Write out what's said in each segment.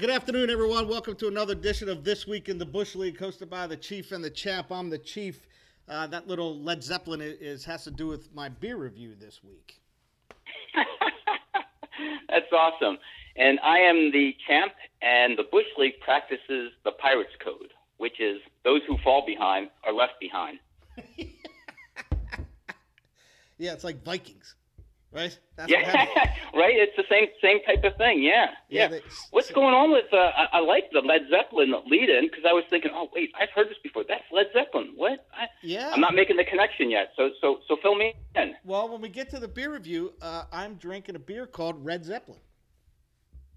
Good afternoon, everyone. Welcome to another edition of This Week in the Bush League, hosted by the Chief and the Champ. I'm the Chief. Uh, that little Led Zeppelin is has to do with my beer review this week. That's awesome. And I am the champ, and the Bush League practices the Pirates Code, which is those who fall behind are left behind. yeah, it's like Vikings right? That's yeah, right. It's the same same type of thing. Yeah, yeah. yeah. They, What's so, going on with? Uh, I, I, like the Led Zeppelin lead in because I was thinking, oh wait, I've heard this before. That's Led Zeppelin. What? I, yeah. I'm not making the connection yet. So so so fill me in. Well, when we get to the beer review, uh, I'm drinking a beer called Red Zeppelin.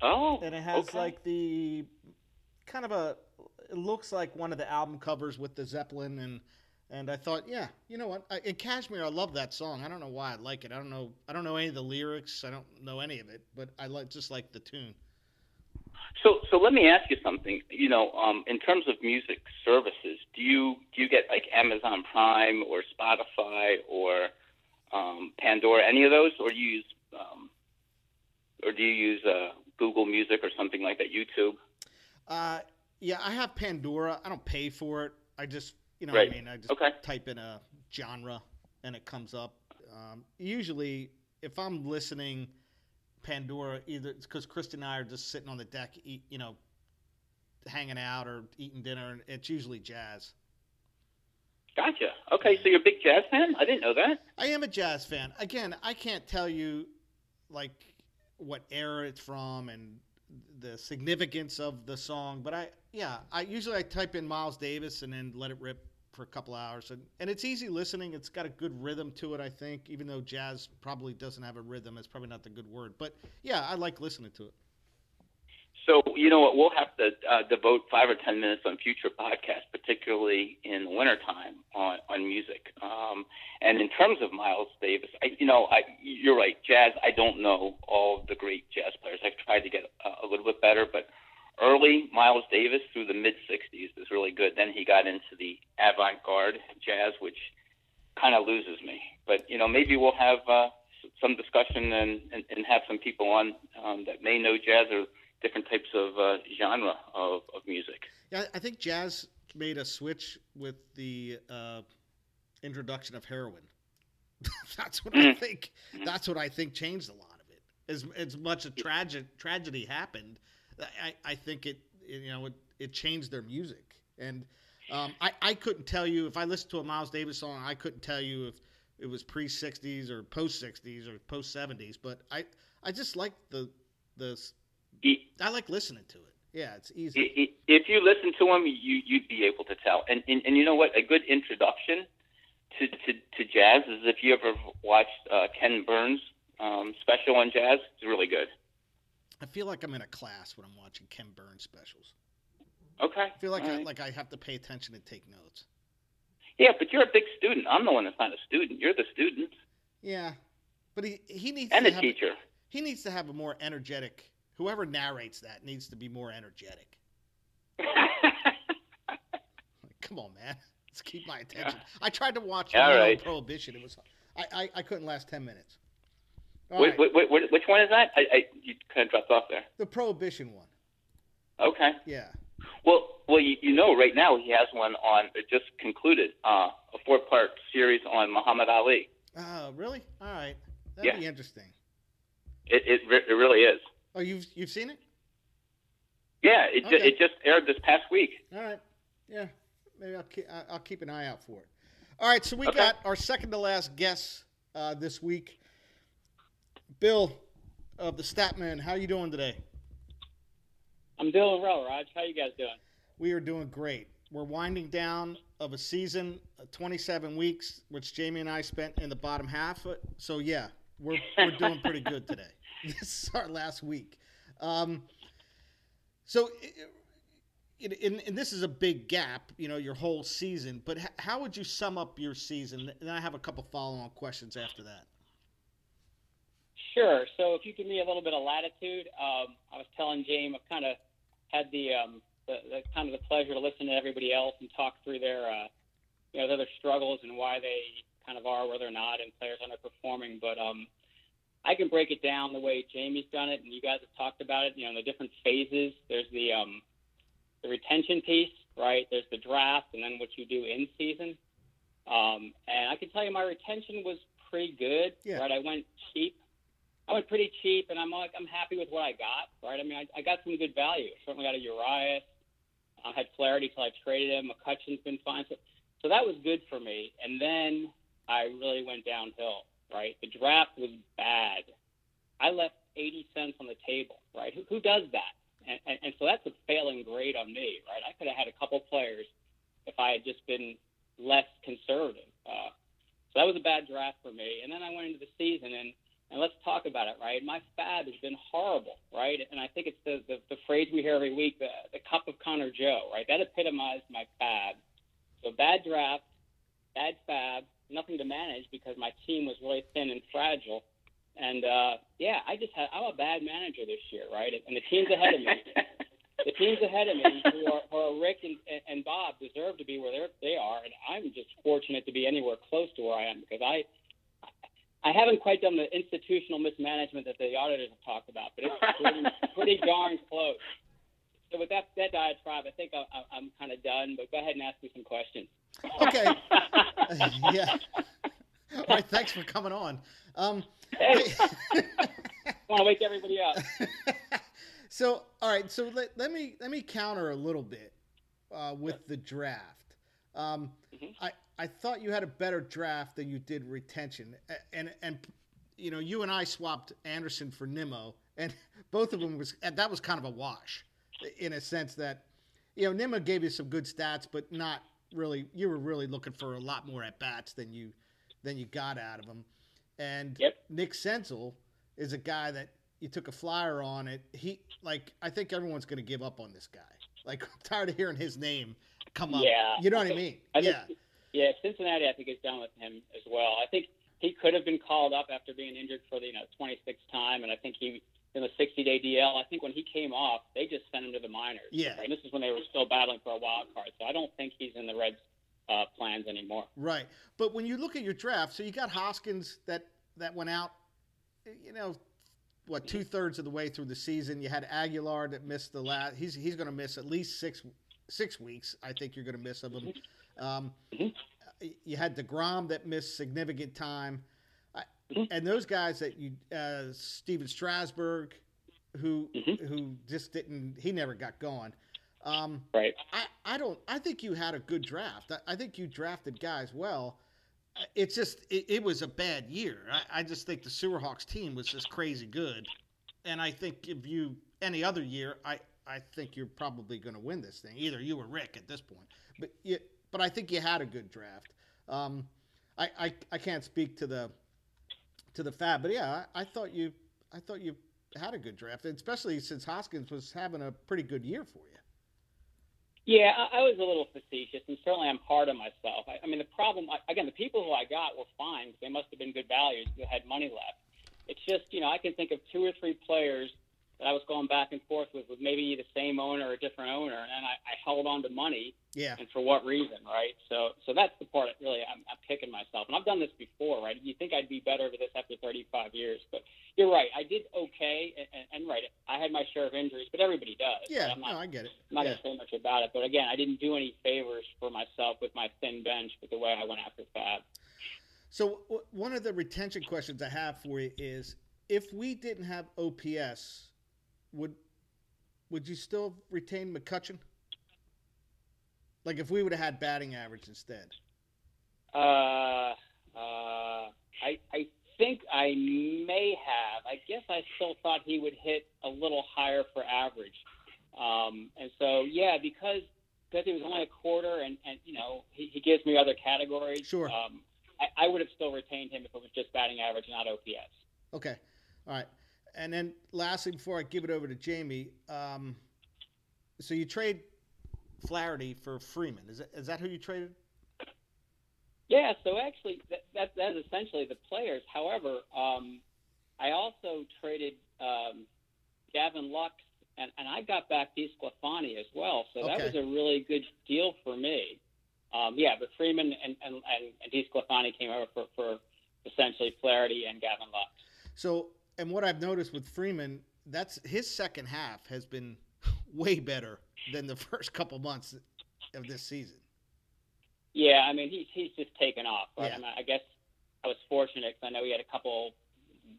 Oh. And it has okay. like the kind of a. It looks like one of the album covers with the Zeppelin and and I thought, yeah, you know what? I, in Kashmir, I love that song. I don't know why I like it. I don't know. I don't know any of the lyrics. I don't know any of it, but I like just like the tune. So, so let me ask you something. You know, um, in terms of music services, do you do you get like Amazon Prime or Spotify or um, Pandora, any of those, or do you use um, or do you use uh, Google Music or something like that, YouTube? Uh, yeah, I have Pandora. I don't pay for it. I just you know right. what I mean? I just okay. type in a genre and it comes up. Um, usually, if I'm listening Pandora, either because Kristen and I are just sitting on the deck, eat, you know, hanging out or eating dinner, and it's usually jazz. Gotcha. Okay, so you're a big jazz fan? I didn't know that. I am a jazz fan. Again, I can't tell you like what era it's from and the significance of the song, but I yeah, I usually I type in Miles Davis and then let it rip for a couple hours, and, and it's easy listening. It's got a good rhythm to it, I think. Even though jazz probably doesn't have a rhythm, it's probably not the good word. But yeah, I like listening to it. So you know what? We'll have to uh, devote five or ten minutes on future podcasts, particularly in the wintertime on on music. Um, and in terms of Miles Davis, I, you know, I, you're right. Jazz. I don't know all the great jazz players. I've tried to get a, a little bit better, but early Miles Davis through the mid '60s is really good. Then he got into the avant-garde jazz, which kind of loses me. But you know, maybe we'll have uh, some discussion and, and, and have some people on um, that may know jazz or different types of uh, genre of, of music. Yeah, I think jazz made a switch with the uh, introduction of heroin. that's what mm. I think. That's what I think changed a lot of it. As as much a tragic tragedy happened, I, I think it, it you know it, it changed their music. And um, I, I couldn't tell you if I listened to a Miles Davis song I couldn't tell you if it was pre 60s or post 60s or post 70s but I I just like the the I like listening to it. Yeah it's easy. If you listen to him you you'd be able to tell. And and, and you know what? A good introduction to, to, to jazz is if you ever watched uh, Ken Burns um, special on jazz it's really good I feel like I'm in a class when I'm watching Ken Burns specials. Okay. I feel like I, like I have to pay attention and take notes. Yeah, but you're a big student. I'm the one that's not a student. You're the student. Yeah, but he he needs and to a have, teacher. He needs to have a more energetic. Whoever narrates that needs to be more energetic. Come on, man. Let's keep my attention. I tried to watch All right. Prohibition. It was I, I, I couldn't last ten minutes. Wait, wait, wait, which one is that? I, I you kind of dropped off there. The Prohibition one. Okay. Yeah. Well, well, you, you know, right now he has one on. It just concluded uh, a four-part series on Muhammad Ali. Oh, really? All right. That'd yeah. be interesting. It, it it really is. Oh, you've you've seen it? Yeah, it okay. ju- it just aired this past week. All right. Yeah, maybe I'll keep I'll keep an eye out for it. All right, so we okay. got our second to last guest uh, this week. Bill of the Statman, how are you doing today? I'm doing well, Raj. How you guys doing? We are doing great. We're winding down of a season, uh, 27 weeks, which Jamie and I spent in the bottom half. So yeah, we're we're doing pretty good today. This is our last week. Um, so. and, and, this is a big gap, you know, your whole season. But how would you sum up your season? And I have a couple follow-on questions after that. Sure. So if you give me a little bit of latitude, um, I was telling James I've kind of had the, um, the, the kind of the pleasure to listen to everybody else and talk through their uh, you know their struggles and why they kind of are where they're not and players underperforming. But um, I can break it down the way Jamie's done it, and you guys have talked about it. You know, the different phases. There's the um, the retention piece, right? There's the draft, and then what you do in season. Um, and I can tell you, my retention was pretty good. Yeah. Right, I went cheap. I went pretty cheap, and I'm like, I'm happy with what I got. Right, I mean, I, I got some good value. Certainly got a Urias. I had Flaherty till I traded him. McCutchen's been fine. So, so that was good for me. And then I really went downhill. Right, the draft was bad. I left 80 cents on the table. Right, who, who does that? And, and, and so that's a failing grade on me. Right, I could have had a couple players if I had just been less conservative. Uh, so that was a bad draft for me. And then I went into the season, and and let's talk about it, right? My fab has been horrible, right? And I think it's the the, the phrase we hear every week, the, the cup of Connor Joe, right? That epitomized my fab. So bad draft, bad fab, nothing to manage because my team was really thin and fragile. And uh, yeah, I just had I'm a bad manager this year, right? And the teams ahead of me the teams ahead of me who are, who are Rick and, and Bob deserve to be where they're, they are, and I'm just fortunate to be anywhere close to where I am because I I haven't quite done the institutional mismanagement that the auditors have talked about, but it's pretty, pretty darn close. So with that that diatribe, I think I, I, I'm kind of done. But go ahead and ask me some questions. Okay. yeah. All right. Thanks for coming on. Um, Hey, I want to wake everybody up. so all right so let, let me let me counter a little bit uh, with the draft um, Mhm. I, I thought you had a better draft than you did retention and and you know you and i swapped anderson for nimmo and both of them was and that was kind of a wash in a sense that you know nimmo gave you some good stats but not really you were really looking for a lot more at bats than you than you got out of him and Yep. nick senzel is a guy that you took a flyer on it. He like I think everyone's going to give up on this guy. Like I'm tired of hearing his name come up. Yeah. You know what I mean? I think, yeah. Cincinnati, I think is done with him as well. I think he could have been called up after being injured for the you know 26th time, and I think he in the 60-day DL. I think when he came off, they just sent him to the minors. Yeah. And this is when they were still battling for a wild card, so I don't think he's in the Reds' uh, plans anymore. Right. But when you look at your draft, so you got Hoskins that that went out, you know, what two thirds of the way through the season. You had Aguilar that missed the last. He's he's going to miss at least six six weeks. I think you're going to miss of him. Um, Mhm. You had Degrom that missed significant time, I, Mhm. and those guys that you uh, Stephen Strasburg, who who just didn't. He never got going. Um, Right. I, I don't I think you had a good draft. I, I think you drafted guys well. It's just it, it was a bad year. I, I just think the Sewerhawks team was just crazy good, and I think if you any other year, I I think you're probably going to win this thing. Either you or Rick at this point, but you, but I think you had a good draft. Um, I, I I can't speak to the to the fab, but yeah, I, I thought you I thought you had a good draft, especially since Hoskins was having a pretty good year for you. Yeah, I, I was a little facetious, and certainly I'm hard on myself. I, I mean, the problem, again, the people who I got were fine; They must have been good values who had money left. It's just, you know, I can think of two or three players that I was going back and forth with, with maybe the same owner or a different owner, and I, I held on to money, Yeah. and for what reason, right? So, so that's the part that really I'm, I'm kicking myself. And I've done this before, right? You think I'd be better with this after 35 years, but you're right. I did okay, and, and, right, I had my share of injuries, but everybody does. Yeah, I'm not no, I get it. I'm not yeah. going to say much about it, but again, I didn't do any favors for myself with my thin bench with the way I went after Fab. So w- one of the retention questions I have for you is: if we didn't have OPS, would would you still retain McCutchen? Like if we would have had batting average instead? Uh, uh, I I think I may have. I guess I still thought he would hit a little higher for average, um, and so yeah, because because he was only a quarter, and and you know he, he gives me other categories. Sure. Um, I, I would have still retained him if it was just batting average, not OPS. Okay, all right. And then lastly, before I give it over to Jamie, um, so you trade Flaherty for Freeman. Is that, is that who you traded? Yeah, so actually, that, that, that is essentially the players. However, um, I also traded um, Gavin Lux, and, and I got back DeSclafani as well. So that was a really good deal for me. Um, yeah, but Freeman and, and, and, and DeSclafani came over for, for essentially Flaherty and Gavin Lux. So, and what I've noticed with Freeman, that's his second half has been way better than the first couple months of this season. Yeah, I mean he's he's just taken off. Right? Yeah. I, mean, I guess I was fortunate because I know he had a couple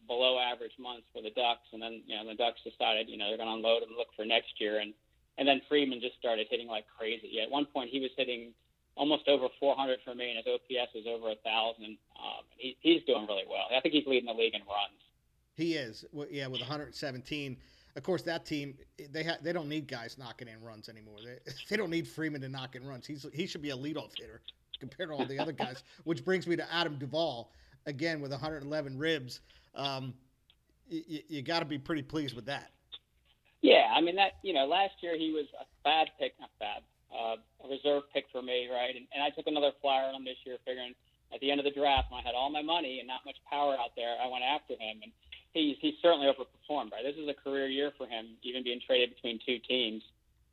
below average months for the Ducks, and then you know the Ducks decided you know they're going to unload and look for next year, and and then Freeman just started hitting like crazy. Yeah, at one point he was hitting almost over 400 for me, and his OPS was over a thousand. Um, he, he's doing really well. I think he's leading the league in runs. He is, yeah, with 117. Of course, that team they ha- they don't need guys knocking in runs anymore. They, they don't need Freeman to knock in runs. He's he should be a leadoff hitter compared to all the other guys. Which brings me to Adam Duvall again with 111 ribs. Um, y- you got to be pretty pleased with that. Yeah, I mean that. You know, last year he was a bad pick, not bad, uh, a reserve pick for me, right? And, and I took another flyer on him this year, figuring at the end of the draft when I had all my money and not much power out there, I went after him, and he's he's certainly overperformed. Right, this is a career year for him, even being traded between two teams.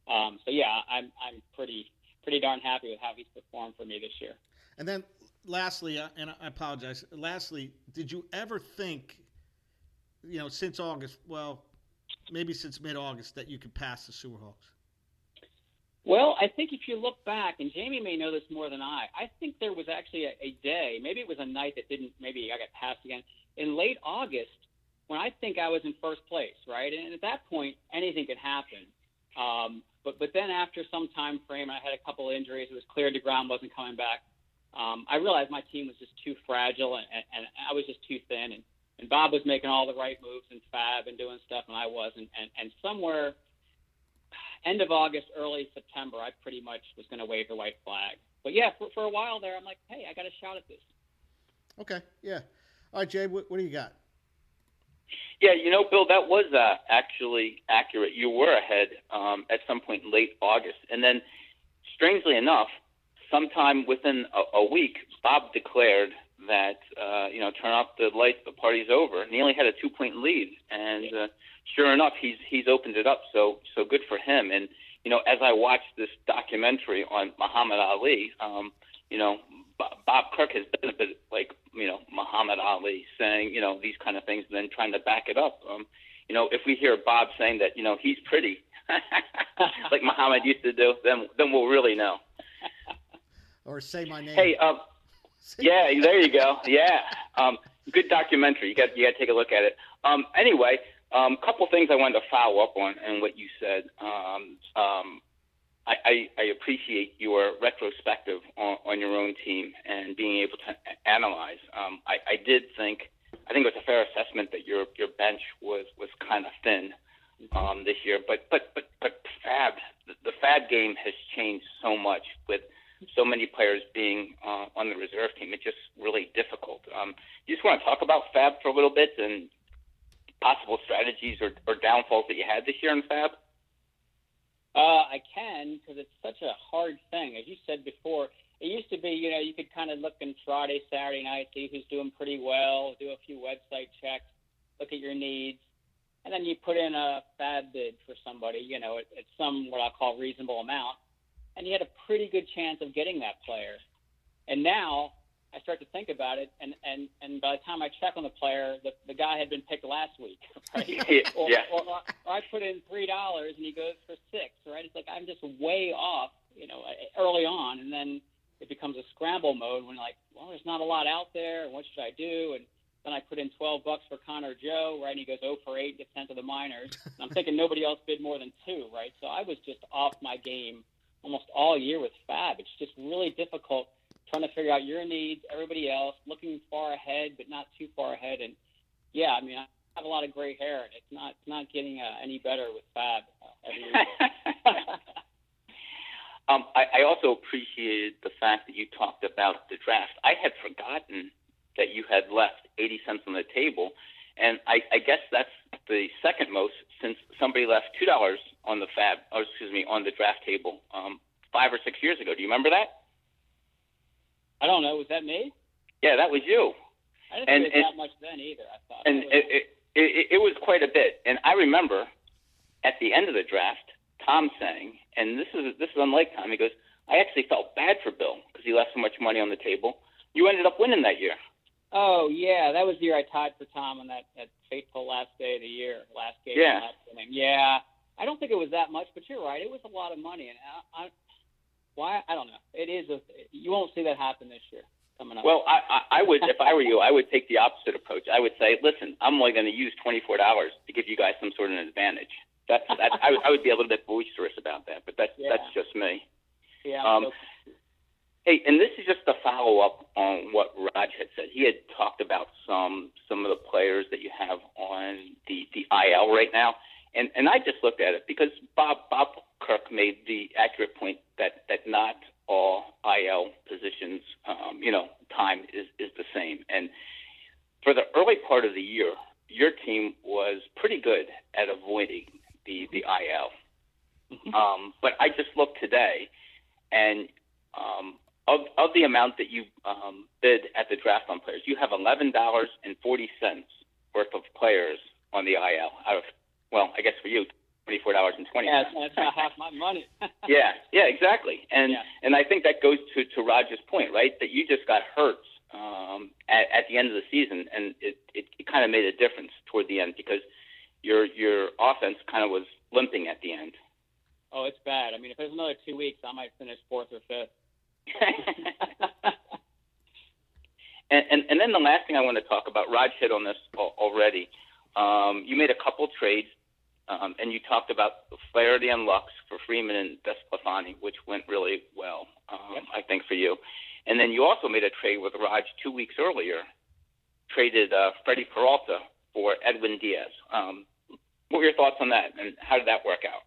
Um, so yeah, I'm I'm pretty pretty darn happy with how he's performed for me this year. And then lastly, uh, and I apologize. Lastly, did you ever think, you know, since August, well, maybe since mid-August, that you could pass the Sewerhawks? Well, I think if you look back, and Jamie may know this more than I, I think there was actually a, a day, maybe it was a night that didn't, maybe I got passed again, in late August when I think I was in first place, right? And at that point, anything could happen. Um, but but then after some time frame, I had a couple of injuries. It was clear DeGrom wasn't coming back. Um, I realized my team was just too fragile, and, and, and I was just too thin. And, and Bob was making all the right moves and Fab and doing stuff, and I wasn't. And, and somewhere end of August, early September, I pretty much was going to wave the white flag. But yeah, for, for a while there, I'm like, hey, I got a shot at this. Okay, yeah. All right, Jay, what, what do you got? Yeah, you know, Bill, that was uh, actually accurate. You were ahead um, at some point in late August, and then, strangely enough, sometime within a, a week, Bob declared that uh, you know, turn off the lights, the party's over, and he only had a two-point lead. And uh, sure enough, he's he's opened it up. So so good for him. And you know, as I watched this documentary on Muhammad Ali, um, you know, Bob Kirk has been a bit like you know Muhammad Ali saying you know these kind of things and then trying to back it up. Um, you know, if we hear Bob saying that you know he's pretty, like Muhammad used to do, then then we'll really know. Or say my name. Hey, um, yeah, there you go. Yeah, um, good documentary. You got you got to take a look at it. Um, anyway, a um, couple things I wanted to follow up on and what you said. Um, um, I, I, I appreciate your retrospective on, on your own team and being able to analyze. Um, I, I did think, I think it was a fair assessment that your your bench was was kind of thin um, this year. But but but but Fab, the, Fab game has changed so much with so many players being uh, on the reserve team. It's just really difficult. Um, you just want to talk about Fab for a little bit and possible strategies or, or downfalls that you had this year in Fab. Uh, I can because it's such a hard thing. As you said before, it used to be, you know, you could kind of look in Friday, Saturday night, see who's doing pretty well, do a few website checks, look at your needs, and then you put in a fab bid for somebody, you know, at, at some what I call reasonable amount, and you had a pretty good chance of getting that player. And now I start to think about it, and and and by the time I check on the player, the the guy had been picked last week, right? yeah. or, or, or I put in three dollars and he goes for six, right? It's like I'm just way off, you know, early on, and then it becomes a scramble mode when like, well, there's not a lot out there, and what should I do? And then I put in 12 bucks for Connor Joe, right? And he goes 0 for 8, gets sent to the minors. And I'm thinking nobody else bid more than two, right? So I was just off my game almost all year with Fab. It's just really difficult trying to figure out your needs, everybody else, looking far ahead but not too far ahead. And yeah, I mean, I have a lot of gray hair, and it's not it's not getting uh, any better with Fab uh, um, I, I also appreciated the fact that you talked about the draft. I had forgotten that you had left 80 cents on the table, and I, I guess that's the second most since somebody left two dollars on the Fab, or excuse me, on the draft table um, five or six years ago. Do you remember that? I don't know. Was that me? Yeah, that was you. I didn't And- think it was and- that much then either. I thought. and it was, it, it, it, was quite a bit. And I remember at the end of the draft, Tom saying, and this is this is unlike Tom. He goes, "I actually felt bad for Bill because he left so much money on the table. You ended up winning that year." Oh yeah, that was the year I tied for Tom on that, that fateful last day of the year, last game. Yeah. Last. Yeah. I don't think it was that much, but you're right. It was a lot of money, and I, I why I don't know. It is a you won't see that happen this year coming up. Well, I, I, I would, if I were you, I would take the opposite approach. I would say, listen, I'm only going to use twenty four dollars to give you guys some sort of an advantage. That's that. I, would- I would be a little bit boisterous about that, but that's Yeah. that's just me. yeah. um, so- Hey, and this is just a follow up on what Raj had said. He had talked about some some of the players that you have on the the IL right now, and and I just looked at it because Bob Bob Kirk made the accurate point that that not all IL positions, um, you know, time is is the same. And for the early part of the year, your team was pretty good at avoiding the the IL. Um, but I just looked today, and um, of of the amount that you um, bid at the draft on players, you have eleven dollars and forty cents worth of players on the IL out of well, I guess for you, twenty four dollars and twenty yeah, that's not half my money. yeah, yeah, exactly. And Yeah. and I think that goes to to Roger's point, right? That you just got hurt um, at at the end of the season, and it it, it kind of made a difference toward the end because your your offense kind of was limping at the end. Oh, it's bad. I mean, if there's another two weeks, I might finish fourth or fifth. And, and, and then the last thing I want to talk about, Raj hit on this already. Um, you made a couple trades, um, and you talked about Flaherty and Lux for Freeman and Desclafani, which went really well, um, Yep. I think, for you. And then you also made a trade with Raj two weeks earlier, traded uh, Freddie Peralta for Edwin Diaz. Um, what were your thoughts on that, and how did that work out?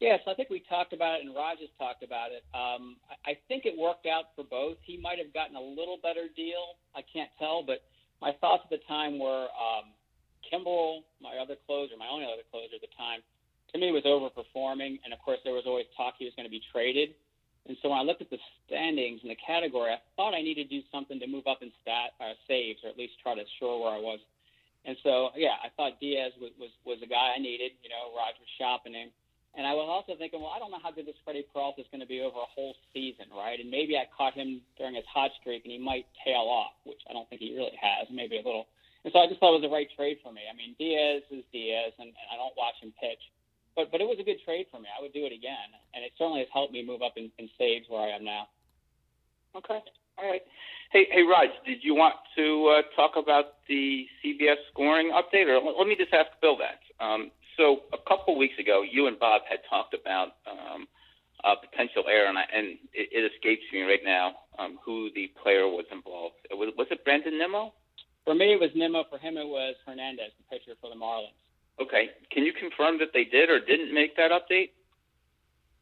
Yes, I think we talked about it, and Raj has talked about it. Um, I, I think it worked out for both. He might have gotten a little better deal. I can't tell, but my thoughts at the time were um, Kimbrel, my other closer, my only other closer at the time, to me was overperforming, and of course there was always talk he was going to be traded. And so when I looked at the standings in the category, I thought I needed to do something to move up in stat uh, saves, or at least try to shore where I was. And so, yeah, I thought Diaz was was, was a guy I needed. You know, Raj was shopping him. And I was also thinking, well, I don't know how good this Freddie Peralta is going to be over a whole season, right? And maybe I caught him during his hot streak, and he might tail off, which I don't think he really has. Maybe a little. And so I just thought it was the right trade for me. I mean, Diaz is Diaz, and, and I don't watch him pitch, but but it was a good trade for me. I would do it again, and it certainly has helped me move up in, in saves where I am now. Okay. All right. Hey, hey, Raj, did you want to uh, talk about the CBS scoring update, or let, let me just ask Bill that? Um, so a couple weeks ago, you and Bob had talked about um, a potential error, and, I, and it, it escapes me right now um, who the player was involved. Was, was it Brandon Nimmo? For me, it was Nimmo. For him, it was Hernandez, the pitcher for the Marlins. Okay. Can you confirm that they did or didn't make that update?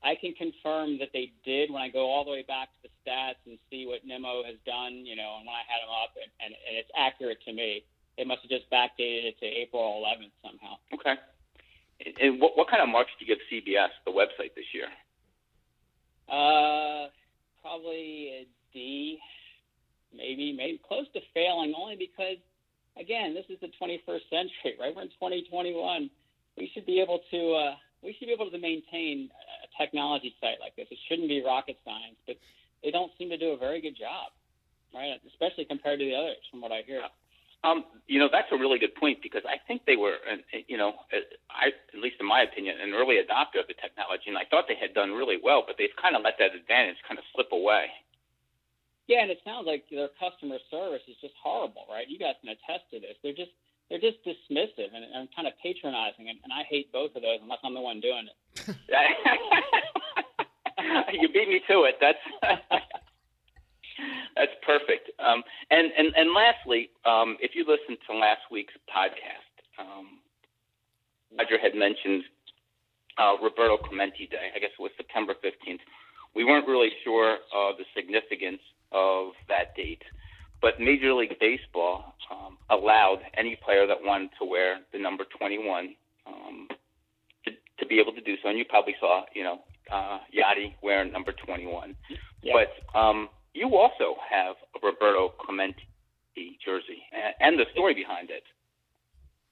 I can confirm that they did when I go all the way back to the stats and see what Nimmo has done, you know, and when I had him up, and, and, and it's accurate to me. They must have just backdated it to April 11th somehow. Okay. And- And what, what kind of marks do you give CBS, the website, this year? Uh, probably a D, maybe, maybe close to failing, only because, again, this is the 21st century, right? We're in 2021. We should be able to, uh, we should be able to maintain a technology site like this. It shouldn't be rocket science, but they don't seem to do a very good job, right? Especially compared to the others, from what I hear. Um, you know, that's a really good point because I think they were, you know, uh, I, at least in my opinion, an early adopter of the technology, and I thought they had done really well, but they've kind of let that advantage kind of slip away. Yeah, and it sounds like their customer service is just horrible, right? You guys can attest to this. They're just they're just dismissive and, and kind of patronizing, and, and I hate both of those unless I'm the one doing it. you beat me to it. That's that's perfect. Um, and and and lastly, um, if you listened to last week's podcast, um, Roger had mentioned uh, Roberto Clemente Day. I guess it was September 15th. We weren't really sure of the significance of that date, but Major League Baseball um, allowed any player that wanted to wear the number 21 um, to, to be able to do so. And you probably saw, you know, uh, Yadi wearing number 21. Yeah. But um, you also have a Roberto Clemente jersey and, and the story behind it.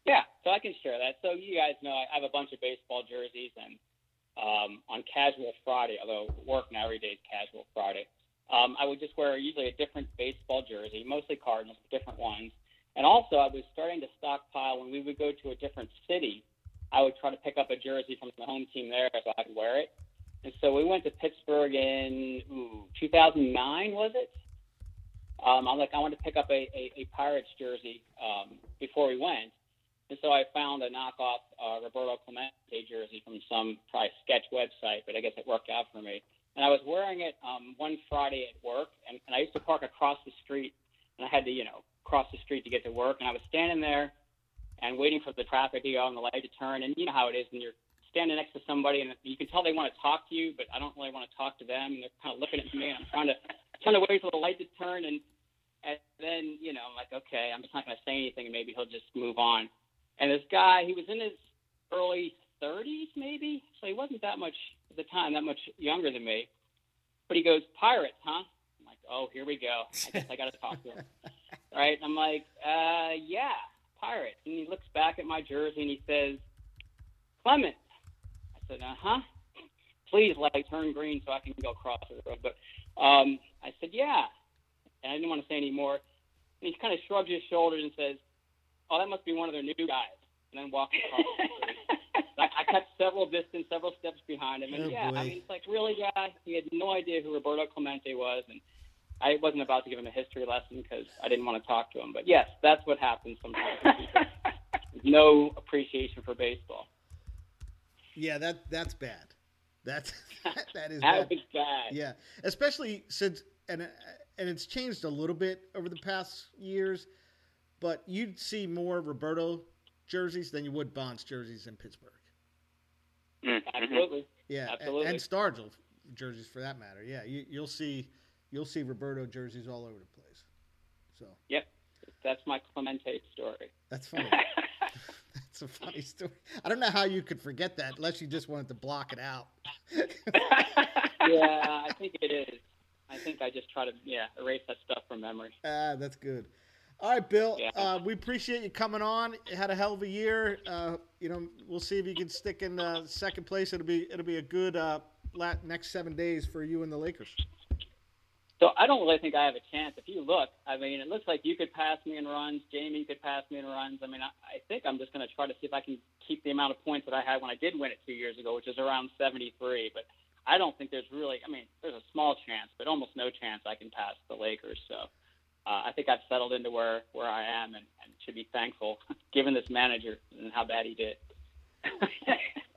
Yeah, so I can share that. So you guys know I have a bunch of baseball jerseys, and um, on Casual Friday, although work now every day is Casual Friday, um, I would just wear usually a different baseball jersey, mostly Cardinals, different ones. And also, I was starting to stockpile when we would go to a different city. I would try to pick up a jersey from the home team there so I could wear it. And so we went to Pittsburgh in ooh, 2009, was it? Um, I'm like, I wanted to pick up a, a, a Pirates jersey um, before we went. And so I found a knockoff uh, Roberto Clemente jersey from some probably sketch website, but I guess it worked out for me. And I was wearing it um, one Friday at work, and, and I used to park across the street, and I had to, you know, cross the street to get to work. And I was standing there and waiting for the traffic to go and the light to turn. And you know how it is when you're standing next to somebody and you can tell they want to talk to you, but I don't really want to talk to them. And they're kind of looking at me, and I'm trying to trying to wait for the light to turn. And and then you know I'm like, okay, I'm just not going to say anything, and maybe he'll just move on. And this guy, he was in his early 30s, maybe, so he wasn't that much at the time, that much younger than me. But he goes, Pirates, huh? I'm like, oh, here we go. I guess I got to talk to him. right? I'm like, uh, yeah, Pirates. And he looks back at my jersey and he says, Clement. I said, uh huh. Please, like, turn green so I can go across the road. But um, I said, yeah. And I didn't want to say any more. And he kind of shrugs his shoulders and says, oh, that must be one of their new guys. And then walks across the street. I, I kept several distance, several steps behind him. And Oh, yeah, boy. I mean, it's like, really, guy? He had no idea who Roberto Clemente was. And I wasn't about to give him a history lesson because I didn't want to talk to him. But yes, that's what happens sometimes. with people. There's no appreciation for baseball. Yeah, that that's bad. That's that is That bad. bad. Yeah, especially since and uh, and it's changed a little bit over the past years, but you'd see more Roberto jerseys than you would Bonds jerseys in Pittsburgh. Mhm. Absolutely. Yeah, a- Absolutely. and Stargell jerseys for that matter. Yeah, you, you'll see you'll see Roberto jerseys all over the place. So Yep, That's my Clemente story. that's funny. that's a funny story. I don't know how you could forget that unless you just wanted to block it out. Yeah, I think it is. I think I just try to yeah erase that stuff from memory. Ah, that's good. All right, Bill. Yeah. Uh, we appreciate you coming on. You had a hell of a year. Uh, you know, we'll see if you can stick in uh, second place. It'll be it'll be a good uh, next seven days for you and the Lakers. So I don't really think I have a chance. If you look, I mean, it looks like you could pass me in runs. Jamie could pass me in runs. I mean, I, I think I'm just going to try to see if I can keep the amount of points that I had when I did win it two years ago, which is around 73. But I don't think there's really, I mean, there's a small chance, but almost no chance I can pass the Lakers. So uh, I think I've settled into where, where I am and, and should be thankful given this manager and how bad he did.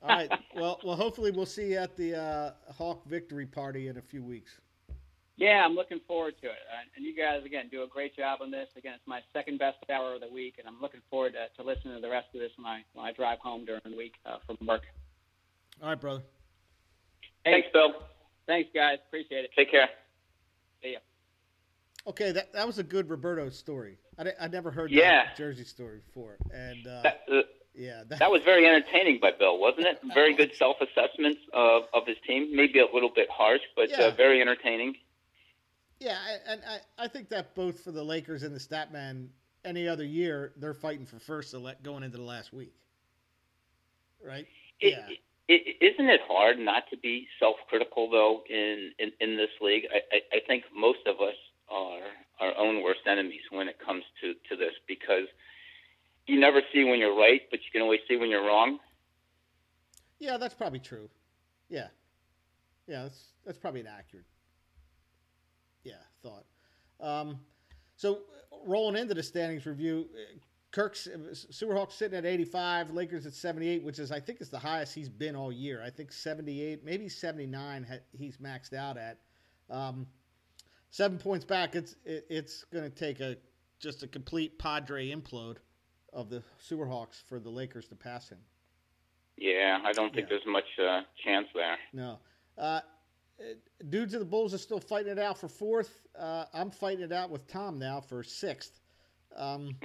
All right. Well, well, hopefully we'll see you at the uh, Hawk victory party in a few weeks. Yeah, I'm looking forward to it. Uh, and you guys, again, do a great job on this. Again, it's my second best hour of the week, and I'm looking forward to, to listening to the rest of this when I, when I drive home during the week uh, from work. All right, brother. Hey, Thanks, Bill. thanks, guys. Appreciate it. Take care. See ya. Okay, that that was a good Roberto story. I, I never heard Yeah. that Jersey story before, and uh, That, uh, yeah, that was very entertaining by Bill, wasn't it? Very good self-assessments of, of his team. Maybe a little bit harsh, but Yeah. uh, very entertaining. Yeah, I- and I, I think that both for the Lakers and the Statman, any other year, they're fighting for first to let going into the last week. Right? It, Yeah. it, isn't it hard not to be self-critical though in, in, in this league? I, I, I think most of us are our own worst enemies when it comes to, to this because you never see when you're right, but you can always see when you're wrong. Yeah, that's probably true. Yeah. Yeah, that's that's probably an accurate yeah, thought. Um, so rolling into the standings review, uh, Kirk's uh, Sewerhawks sitting at 85, Lakers at 78, which is I think is the highest he's been all year. I think 78, maybe 79 ha- he's maxed out at. Um, seven points back. It's it, it's going to take a just a complete Padre implode of the Sewerhawks for the Lakers to pass him. Yeah, I don't think Yeah. there's much uh, chance there. No. Uh, uh, dudes of the Bulls are still fighting it out for fourth. Uh, I'm fighting it out with Tom now for sixth. Um,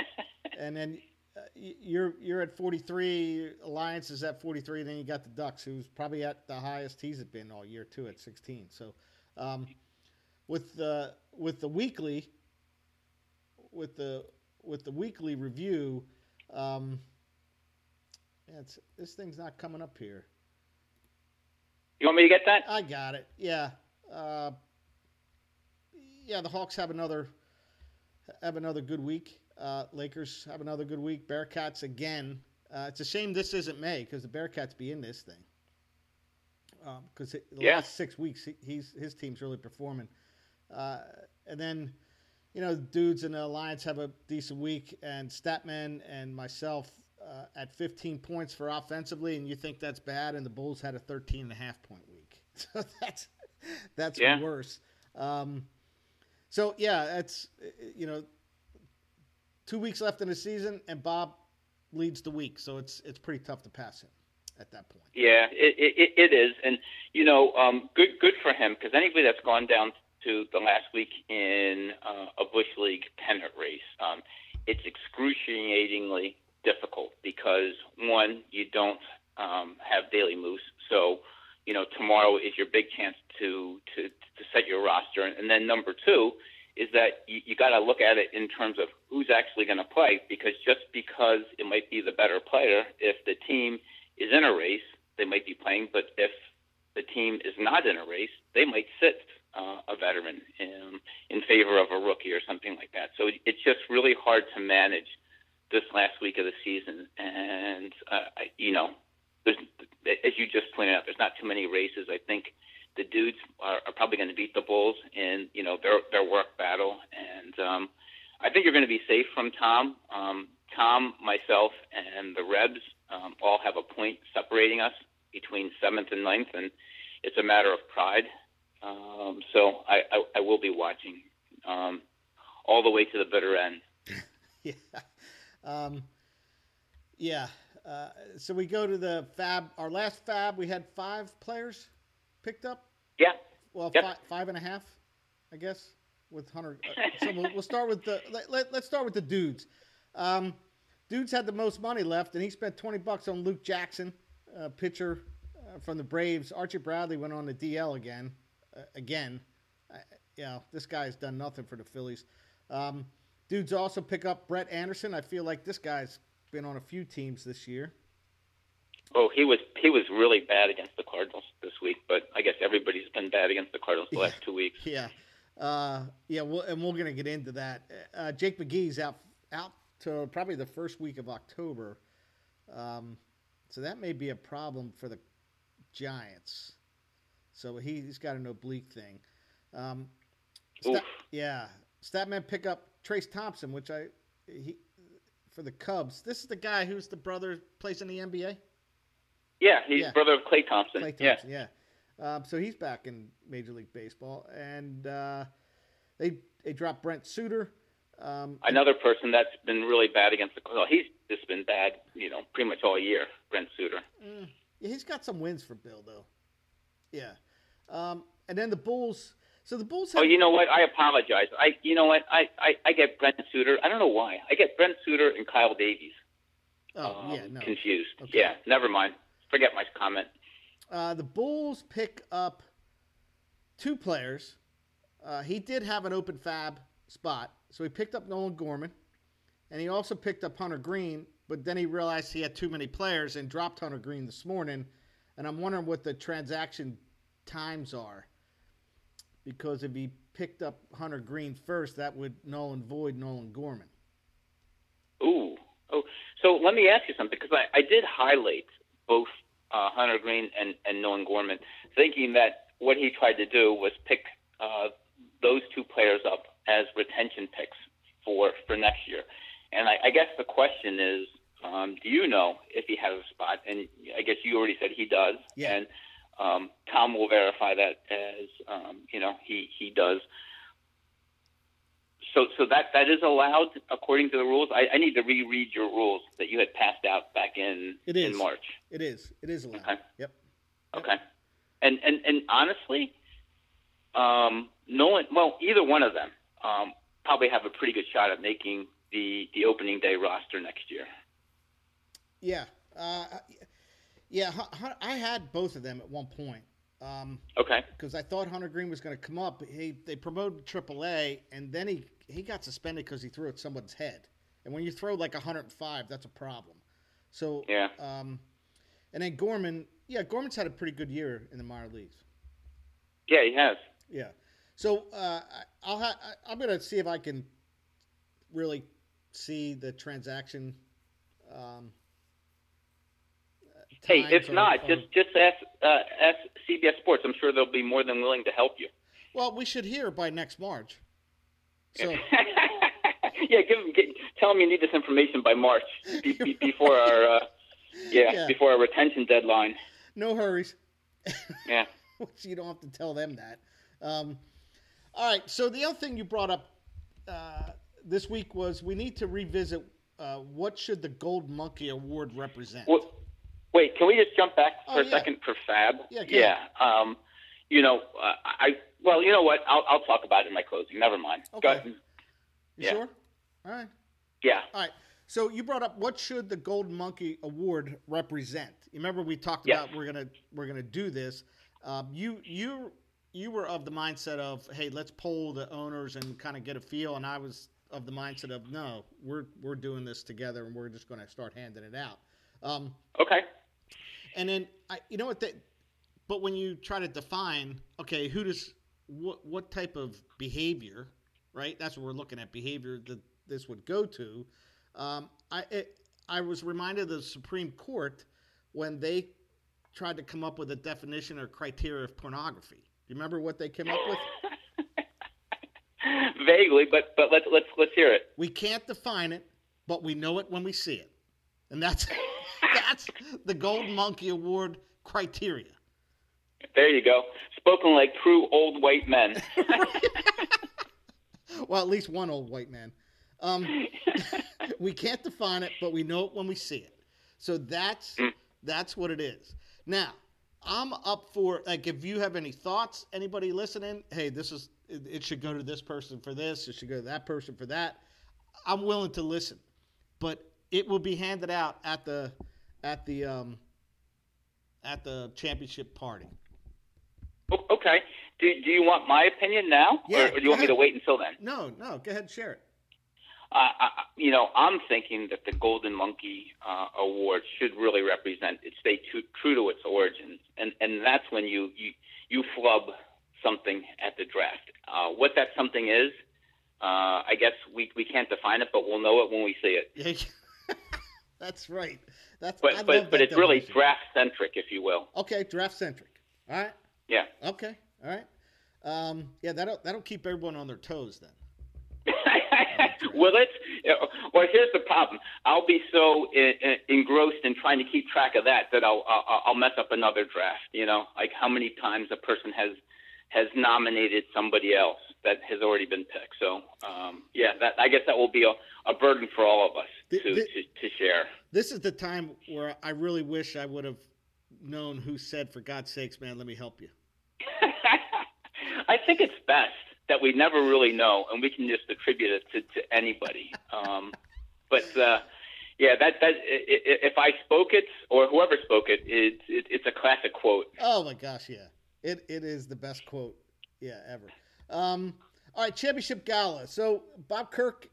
and then uh, you're you're at 43. Alliance is at 43. Then you got the Ducks, who's probably at the highest he's been all year too, at 16. So, um, with the with the weekly, with the with the weekly review, um, yeah, this thing's not coming up here. you want me to get that? I got it. Yeah. Uh, yeah, the Hawks have another have another good week. Uh, Lakers have another good week. Bearcats again. Uh, it's a shame this isn't May because the Bearcats be in this thing. Because um, the yeah. last six weeks, he's his team's really performing. Uh, and then, you know, dudes in the alliance have a decent week, and Statman and myself uh, at 15 points for offensively, and you think that's bad, and the Bulls had a 13 and a half point week, so that's that's yeah. worse. Um, so yeah, that's you know, two weeks left in the season, and Bob leads the week, so it's it's pretty tough to pass him at that point. Yeah, it it, it is, and you know, um, good good for him because anybody that's gone down to the last week in uh, a Bush League pennant race, um, it's excruciatingly difficult because one, you don't um, have daily moves, so you know tomorrow is your big chance to to to set your roster, and then number two is that you, you got to look at it in terms of who's actually going to play because just because it might be the better player, if the team is in a race, they might be playing, but if the team is not in a race, they might sit uh, a veteran in, in favor of a rookie or something like that. So it's just really hard to manage this last week of the season. And, uh, you know, as you just pointed out, there's not too many races. I think the dudes are, are probably going to beat the Bulls in, you know, their, their work battle. And um, I think you're going to be safe from Tom. Um, Tom, myself, and the Rebs um, all have a point separating us between seventh and ninth, and it's a matter of pride. Um, so I, I, I, will be watching um, all the way to the bitter end. yeah. Um, yeah. Uh, so we go to the fab. Our last fab, we had five players picked up. Yeah. Well, yep. five, five and a half, I guess, with Hunter. Uh, so we'll, we'll, start with the. Let, let, us start with the dudes. Um, dudes had the most money left, and he spent twenty bucks on Luke Jackson, uh, pitcher uh, from the Braves. Archie Bradley went on the DL again again. Uh, you know, this guy's done nothing for the Phillies. Um, dudes also pick up Brett Anderson. I feel like this guy's been on a few teams this year. Oh, he was he was really bad against the Cardinals this week, but I guess everybody's been bad against the Cardinals the yeah. last two weeks. Yeah, uh, yeah. Well, and we're gonna get into that. Uh, Jake McGee's out out to probably the first week of October, um, so that may be a problem for the Giants. So he, has got an oblique thing. Um, Stat, yeah, Statman pick up Trayce Thompson, which I he for the Cubs. This is the guy who's the brother plays in the NBA. Yeah, he's yeah. brother of Klay Thompson. Klay Thompson, yeah. yeah. Um, so he's back in Major League Baseball, and uh, they they dropped Brent Suter. Um, Another person that's been really bad against the well, he's just been bad, you know, pretty much all year. Brent Suter. Mm, yeah, he's got some wins for Bill though. Yeah. Um, and then the Bulls. So the Bulls. Have, oh, you know what? I apologize. I, you know what? I, I, I get Brent Suter. I don't know why. I get Brent Suter and Kyle Davies. Oh um, yeah, no. Confused. Okay. Yeah, never mind. Forget my comment. Uh, the Bulls pick up two players. Uh, he did have an open fab spot, so he picked up Nolan Gorman, and he also picked up Hunter Greene. But then he realized he had too many players and dropped Hunter Greene this morning. And I'm wondering what the transaction times are. Because if he picked up Hunter Greene first, that would null and void Nolan Gorman. Ooh. Oh, so let me ask you something because I, I did highlight both uh, Hunter Greene and, and Nolan Gorman, thinking that what he tried to do was pick uh, those two players up as retention picks for for next year. And I, I guess the question is, um, do you know if he has a spot? And I guess you already said he does. Yeah. And um, Tom will verify that as um, you know he he does. So so that that is allowed according to the rules. I, I need to reread your rules that you had passed out back in it is. in March. It is. It is allowed. Okay. Yep. Okay. And and and honestly, um, no one. Well, either one of them um, probably have a pretty good shot at making the the opening day roster next year. Yeah. Uh, yeah, I had both of them at one point. Um, okay. Because I thought Hunter Greene was going to come up. He they promoted AAA, and then he he got suspended because he threw at someone's head. And when you throw like 105, that's a problem. So yeah. Um, and then Gorman, yeah, Gorman's had a pretty good year in the minor leagues. Yeah, he has. Yeah. So uh, I'll ha- I'm gonna see if I can really see the transaction. Um, Hey, if not, just just ask uh, ask CBS Sports. I'm sure they'll be more than willing to help you. well, we should hear by next March. So yeah, give, them- get, tell them you need this information by March be, be, before our uh, yeah, Yeah. before our retention deadline. no hurries. Yeah. you don't have to tell them that. Um, all right. So the other thing you brought up uh, this week was we need to revisit uh, what should the Gold Monkey Award represent. Well, wait, can we just jump back Oh, for a second for Fab? Yeah, yeah. Um, you know, uh, I well, you know what? I'll I'll talk about it in my closing. Never mind. Go Okay. ahead. you yeah. sure? All right. Yeah. All right. So you brought up what should the Golden Monkey Award represent? You remember we talked Yes. about we're gonna we're gonna do this. Um, you you you were of the mindset of hey let's poll the owners and kind of get a feel, and I was of the mindset of no we're we're doing this together and we're just gonna start handing it out. Um, Okay. And then I you know what that but when you try to define okay who does what what type of behavior right that's what we're looking at behavior that this would go to um, I it, I was reminded of the Supreme Court when they tried to come up with a definition or criteria of pornography. Do you remember what they came up with? Vaguely, but but let's let's let's hear it. We can't define it, but we know it when we see it, and that's that's the Gold Monkey Award criteria. There you go. Spoken like true old white men. well, at least one old white man. Um, we can't define it, but we know it when we see it. So that's Mm. that's what it is. Now, I'm up for like if you have any thoughts, anybody listening, hey, this is it, it should go to this person for this, it should go to that person for that. I'm willing to listen, but it will be handed out at the at the um, at the championship party. Okay. Do do you want my opinion now, Yeah, or, do you want me to wait until then? No, no, go ahead and share it. Uh, I, you know, I'm thinking that the Golden Monkey uh, Award should really represent it, stay true, true to its origins, and and that's when you you you flub something at the draft. Uh, what that something is, uh, I guess we we can't define it, but we'll know it when we see it. That's right. That's But love but but it's really draft centric, if you will. Okay, draft centric. All right. Yeah. Okay. All right. Um, yeah, that'll that'll keep everyone on their toes then. well, let's. Uh, well, here's the problem. I'll be so i i engrossed in trying to keep track of that that I'll, I'll I'll mess up another draft. You know, like how many times a person has has nominated somebody else that has already been picked. So, um, yeah, that I guess that will be a, a burden for all of us The- to, the- to to share. This is the time where I really wish I would have known who said, "For God's sakes, man, let me help you." I think it's best that we never really know, and we can just attribute it to, to anybody. Um, but uh, yeah, that that if I spoke it or whoever spoke it, it, it it's a classic quote. Oh my gosh, yeah, it it is the best quote, yeah, ever. Um, all right, championship gala. So Bob Kirk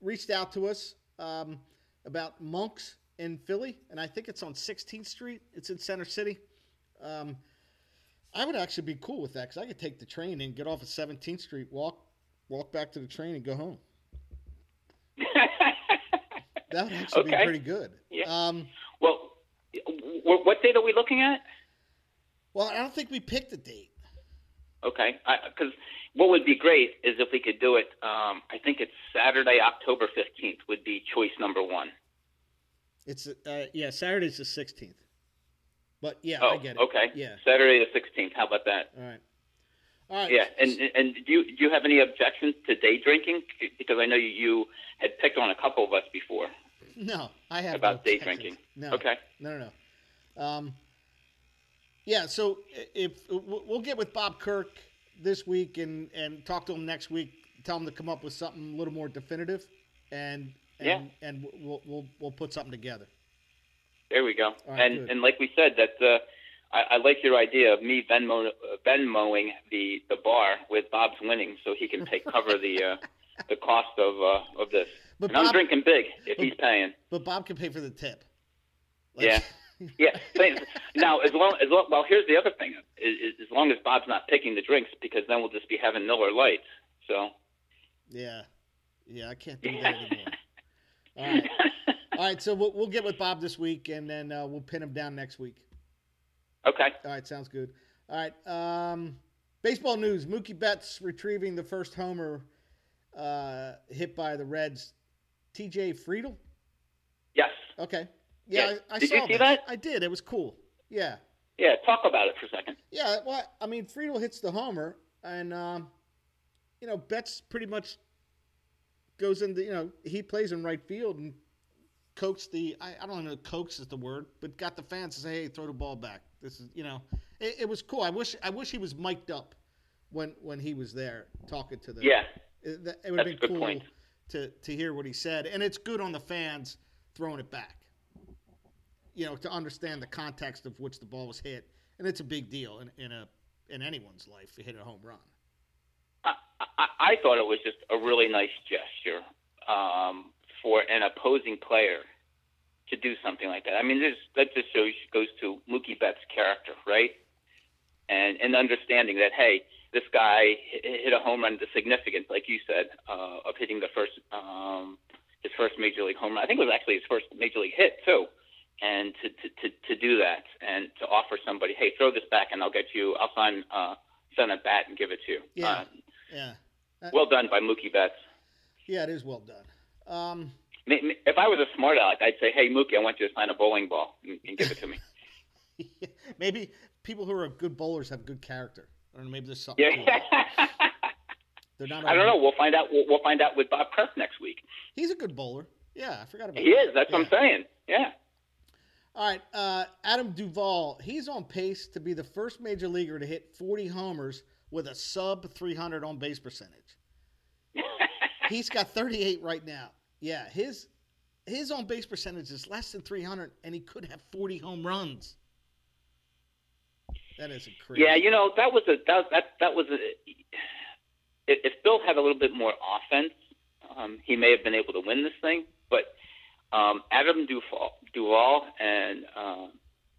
reached out to us um, about Monk's in Philly, and I think it's on 16th Street. It's in Center City. Um, I would actually be cool with that because I could take the train and get off at 17th Street, walk walk back to the train, and go home. That would actually be pretty good. Yeah. Um, well, what date are we looking at? well, I don't think we picked a date. Okay, because what would be great is if we could do it. Um, I think it's Saturday, October fifteenth, would be choice number one. It's uh, yeah, Saturday's the 16th. But yeah, Oh, I get it. okay. Yeah. Saturday the sixteenth. How about that? All right. All right. Yeah, and and do you do you have any objections to day drinking? Because I know you, you had picked on a couple of us before no, I have about no day drinking. No. Okay. No, no, no. Um, yeah. So if we'll get with Bob Kirk this week and and talk to him next week, tell him to come up with something a little more definitive, and and Yeah. and we'll we'll we'll put something together. There we go. right, and good. and like we said, that uh, I, I like your idea of me Venmo Venmoing the the bar with Bob's winning, so he can take cover the uh, the cost of uh, of this. But and I'm drinking big if he's paying. but Bob can pay for the tip. Like- Yeah. Yeah. Now, as long as long, well, here's the other thing: is, is as long as Bob's not picking the drinks, because then we'll just be having Miller Lights. So. Yeah, yeah, I can't do that anymore. All right, all right. So we'll we'll get with Bob this week, and then uh, we'll pin him down next week. Okay. All right, sounds good. All right. Um, baseball news: Mookie Betts retrieving the first homer uh, hit by the Reds. T.J. Friedl. Yes. Okay. Yeah, Yeah. I, I Did saw you see that? I did. It was cool. Yeah. Yeah. Talk about it for a second. Yeah, well, I mean, Friedl hits the homer, and um, you know, Betts pretty much goes into you know he plays in right field and coaxed the I, I don't know if coax is the word, but got the fans to say, hey, throw the ball back. This is you know, it, it was cool. I wish I wish he was mic'd up when when he was there talking to the Yeah. It, it would have been cool point. to to hear what he said, and it's good on the fans throwing it back. You know, to understand the context of which the ball was hit, and it's a big deal in, in a in anyone's life to hit a home run. I, I, I thought it was just a really nice gesture um, for an opposing player to do something like that. I mean, this, that just shows goes to Mookie Betts' character, right? And and understanding that hey, this guy hit hit a home run, the significance, like you said, uh, of hitting the first um, his first major league home run. I think it was actually his first major league hit too. And to, to, to, to do that and to offer somebody, hey, throw this back and I'll get you, I'll sign, uh, send a bat and give it to you. Yeah. Uh, Yeah, well done by Mookie Betts. yeah, it is well done. Um, If I was a smart aleck, I'd say, "Hey, Mookie, I want you to sign a bowling ball and, and give it to me." maybe people who are good bowlers have good character. I don't know. Maybe there's something. yeah. They're not. I don't know. We'll find out. We'll, we'll find out with Bob Press next week. He's a good bowler. Yeah, I forgot about. He that. is. That's what I'm saying. Yeah. All right, uh, Adam Duvall. He's on pace to be the first major leaguer to hit 40 homers with a sub 300 on base percentage. He's got 38 right now. Yeah, his his on base percentage is less than 300, and he could have 40 home runs. That is a crazy. Yeah, you know that was a that that that was a. If if Bill had a little bit more offense, um, he may have been able to win this thing. But um, Adam Duvall, Duvall and uh,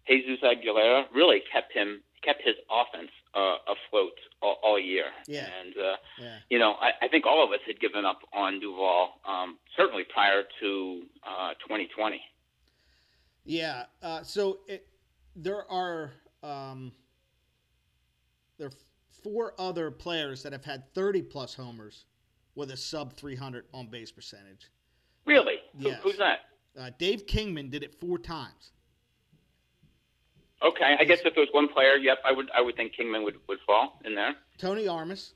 Jesus Aguilar really kept him kept his offense uh, afloat all, all year. Yeah. And uh, yeah. you know, I, I think all of us had given up on Duvall um, certainly prior to uh, 2020. Yeah. Uh, so it, there are um, there are four other players that have had 30 plus homers with a sub 300 on base percentage. Really? Who, Yes. who's that? Uh, Dave Kingman did it four times. Okay, I guess if there was one player, yep, I would I would think Kingman would, would fall in there. Tony Armas,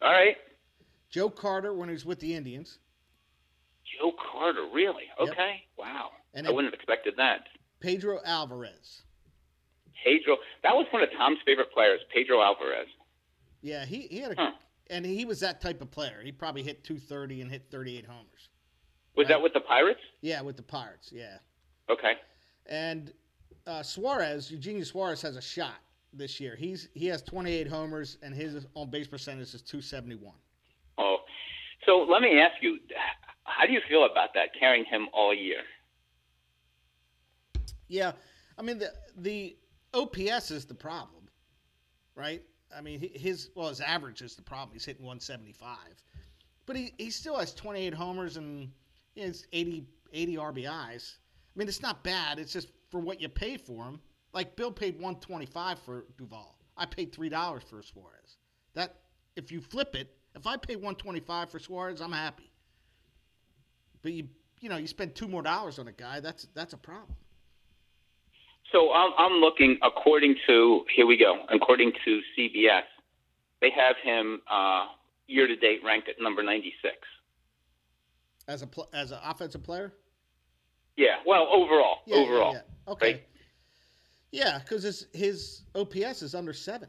All right, Joe Carter when he was with the Indians, Joe Carter, really? Yep. Okay, wow. And I wouldn't have expected that. Pedro Alvarez. Pedro, that was one of Tom's favorite players, Pedro Alvarez. Yeah, he, he had a, Huh. and he was that type of player. He probably hit 230 and hit 38 homers. Was Right. that with the Pirates? Yeah, with the Pirates. Yeah. Okay. And uh, Suarez, Eugenio Suarez has a shot this year. He's he has 28 homers and his on base percentage is 271. Oh, so let me ask you, how do you feel about that? Carrying him all year? Yeah, I mean the the OPS is the problem, right? I mean his well his average is the problem. He's hitting 175, but he, he still has 28 homers and he has 80 80 RBIs. I mean it's not bad. It's just for what you pay for him. Like Bill paid 125 for Duvall. I paid three dollars for Suarez. That if you flip it, if I pay 125 for Suarez, I'm happy. But you you know you spend two more dollars on a guy. That's that's a problem. So I'm, I'm looking according to here we go. According to CBS, they have him uh, year to date ranked at number 96. As a pl- as an offensive player. Yeah. Well, overall, Yeah, yeah, overall. yeah. Okay. right? Yeah, because his his OPS is under seven.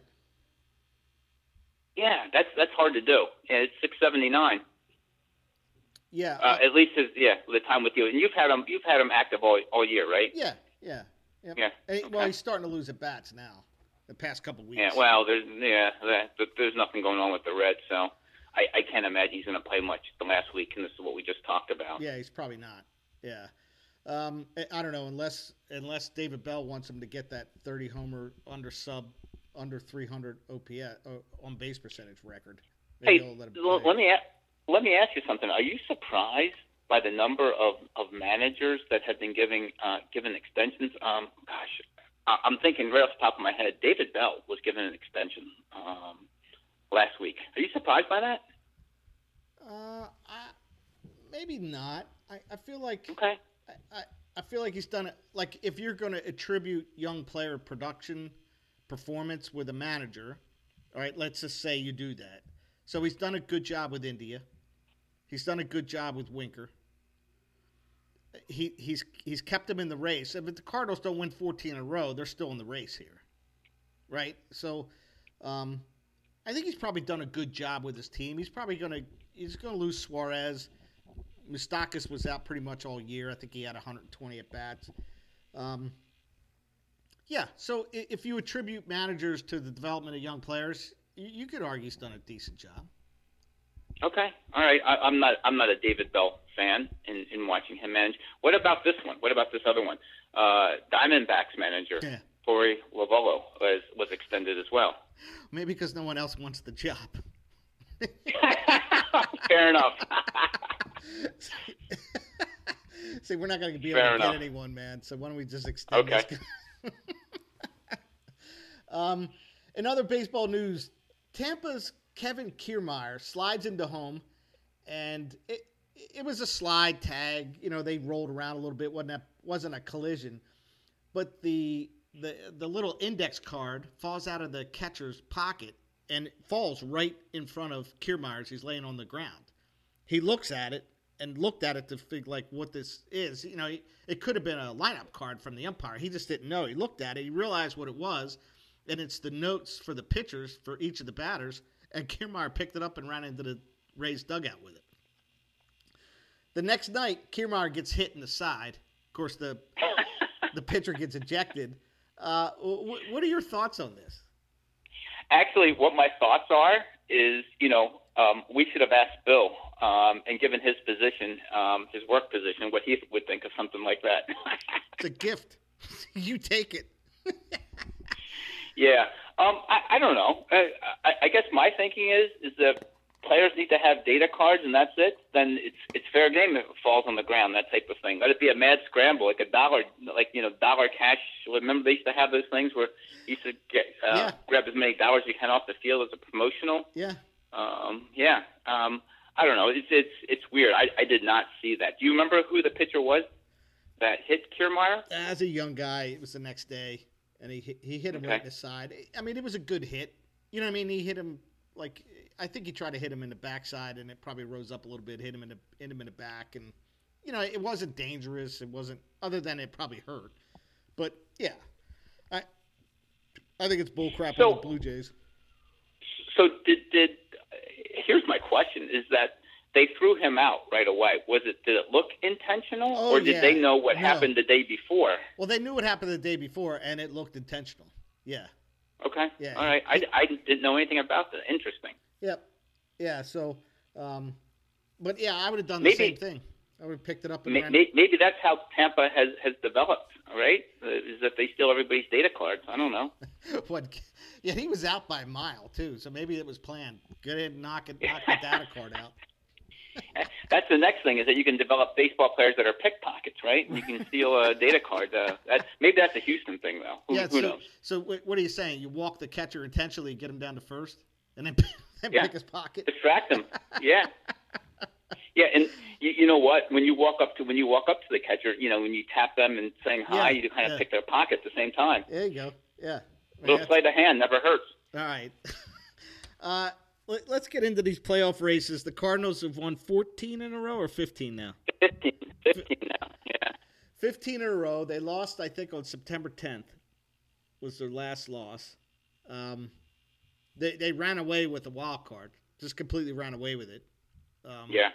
Yeah, that's that's hard to do. Yeah, it's 679. Yeah, Uh, at least his yeah the time with you, and you've had him you've had him active all all year, right? yeah, yeah, yep. Yeah. He- Well, he's starting to lose at bats now. The past couple weeks. Yeah. Well, there's yeah there's nothing going on with the Reds, so I, I can't imagine he's going to play much the last week, and this is what we just talked about. Yeah, he's probably not. Yeah. Um, I- don't know unless unless David Bell wants him to get that 30 homer under sub under 300 OPS uh, on base percentage record. Maybe Hey, let let me a- let me ask you something. Are you surprised by the number of, of managers that have been giving uh, given extensions? Um, gosh, I- I'm thinking right off the top of my head. David Bell was given an extension um, last week. Are you surprised by that? Uh, I, maybe not. I, I feel like Okay. I, I, I feel like he's done it. Like if you're going to attribute young player production performance with a manager, all right, let's just say you do that. So he's done a good job with India. He's done a good job with Winker. He he's he's kept them in the race. If the Cardinals don't win 14 in a row, they're still in the race here, right? So, um, I think he's probably done a good job with his team. He's probably gonna he's gonna lose Suarez. Moustakas was out pretty much all year. I think he had 120 at bats. Um, yeah, so if you attribute managers to the development of young players, you, you could argue he's done a decent job. Okay. All right. I, I'm not. I'm not a David Bell fan in, in watching him manage. What about this one? What about this other one? Uh, Diamondbacks manager Yeah. Torey Lovullo was was extended as well. Maybe because no one else wants the job. Fair enough. See, we're not going to be Fair able to enough. get anyone, man. So why don't we just extend Okay. um, in other baseball news, Tampa's Kevin Kiermaier slides into home, and it it was a slide tag. You know, they rolled around a little bit. wasn't a, wasn't a collision, but the the the little index card falls out of the catcher's pocket and falls right in front of Kiermaier's. He's laying on the ground. He looks at it and looked at it to figure like what this is. You know, he- it could have been a lineup card from the umpire. He just didn't know. He looked at it. He realized what it was, and it's the notes for the pitchers for each of the batters. And Kiermaier picked it up and ran into the Rays dugout with it. The next night, Kiermaier gets hit in the side. Of course, the the pitcher gets ejected. Uh, wh- what are your thoughts on this? Actually, what my thoughts are is, you know, um, we should have asked Bill, um, and given his position, um, his work position, what he would think of something like that. It's a gift. you take it. yeah. Um, I, I don't know. I, I, I guess my thinking is is that players need to have data cards and that's it. Then it's it's fair game if it falls on the ground, that type of thing. Let it be a mad scramble, like a dollar, like you know, dollar cash. Remember they used to have those things where you used to get uh, Yeah. grab as many dollars as you can off the field as a promotional. Yeah. Um, yeah. Um, I don't know. It's it's it's weird. I, I did not see that. Do you remember who the pitcher was that hit Kiermaier? As a young guy, it was the next day, and he he hit him right in the side. I mean, it was a good hit. You know what I mean? He hit him like I think he tried to hit him in the backside, and it probably rose up a little bit, hit him in the hit him in the back, and you know it wasn't dangerous. It wasn't other than it probably hurt. But yeah, I I think it's bullcrap So- on the Blue Jays. So did did here's my question: Is that they threw him out right away? Was it did it look intentional, Oh, or did yeah. they know what No. happened the day before? Well, they knew what happened the day before, and it looked intentional. Yeah. Okay, Yeah. all right. I, I didn't know anything about that. Interesting. Yep. Yeah. So, um, but yeah, I would have done the Maybe- same thing. I would have picked it up and May- ran. may- Maybe that's how Tampa has has developed. Right, Uh, is that they steal everybody's data cards? I don't know. what? Yeah, he was out by a mile too, so maybe it was planned. Go ahead and knock it, knock the data card out. That's the next thing is that you can develop baseball players that are pickpockets, right? And you can steal a data card. Uh, that's maybe that's a Houston thing though. Who, yeah. who so, knows? so what what are you saying? You walk the catcher intentionally, get him down to first, and then, then Yeah. pick his pocket. distract them. Yeah. Yeah, and you, you know what? When you walk up to when you walk up to the catcher, you know when you tap them and saying hi, Yeah, you kind of pick their pocket at the same time. There you go. Yeah. A little sleight of hand never hurts. All right. Uh, let, us get into these playoff races. The Cardinals have won 14 in a row or 15 now. 15, 15 now. Yeah. 15 in a row. They lost, I think, on September 10th. Was their last loss. Um, they they ran away with the wild card. Just completely ran away with it. Um, Yeah.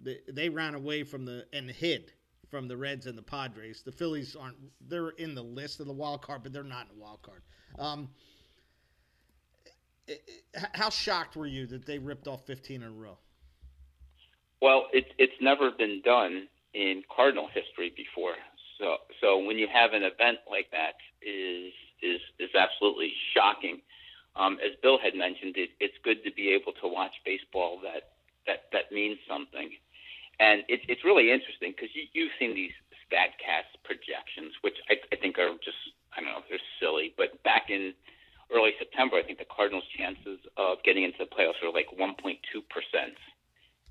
They, they ran away from the and hid from the Reds and the Padres. The Phillies aren't. They're in the list of the wild card, but they're not in the wild card. Um, i- i- how shocked were you that they ripped off 15 in a row? Well, it's it's never been done in Cardinal history before. So so when you have an event like that is is is absolutely shocking. Um, as Bill had mentioned, it, it's good to be able to watch baseball that that that means something, and it, it's really interesting because you, you've seen these Statcast projections, which I, I think are just I don't know they're silly, but back in early September, I think the Cardinals' chances of getting into the playoffs were like 1.2 percent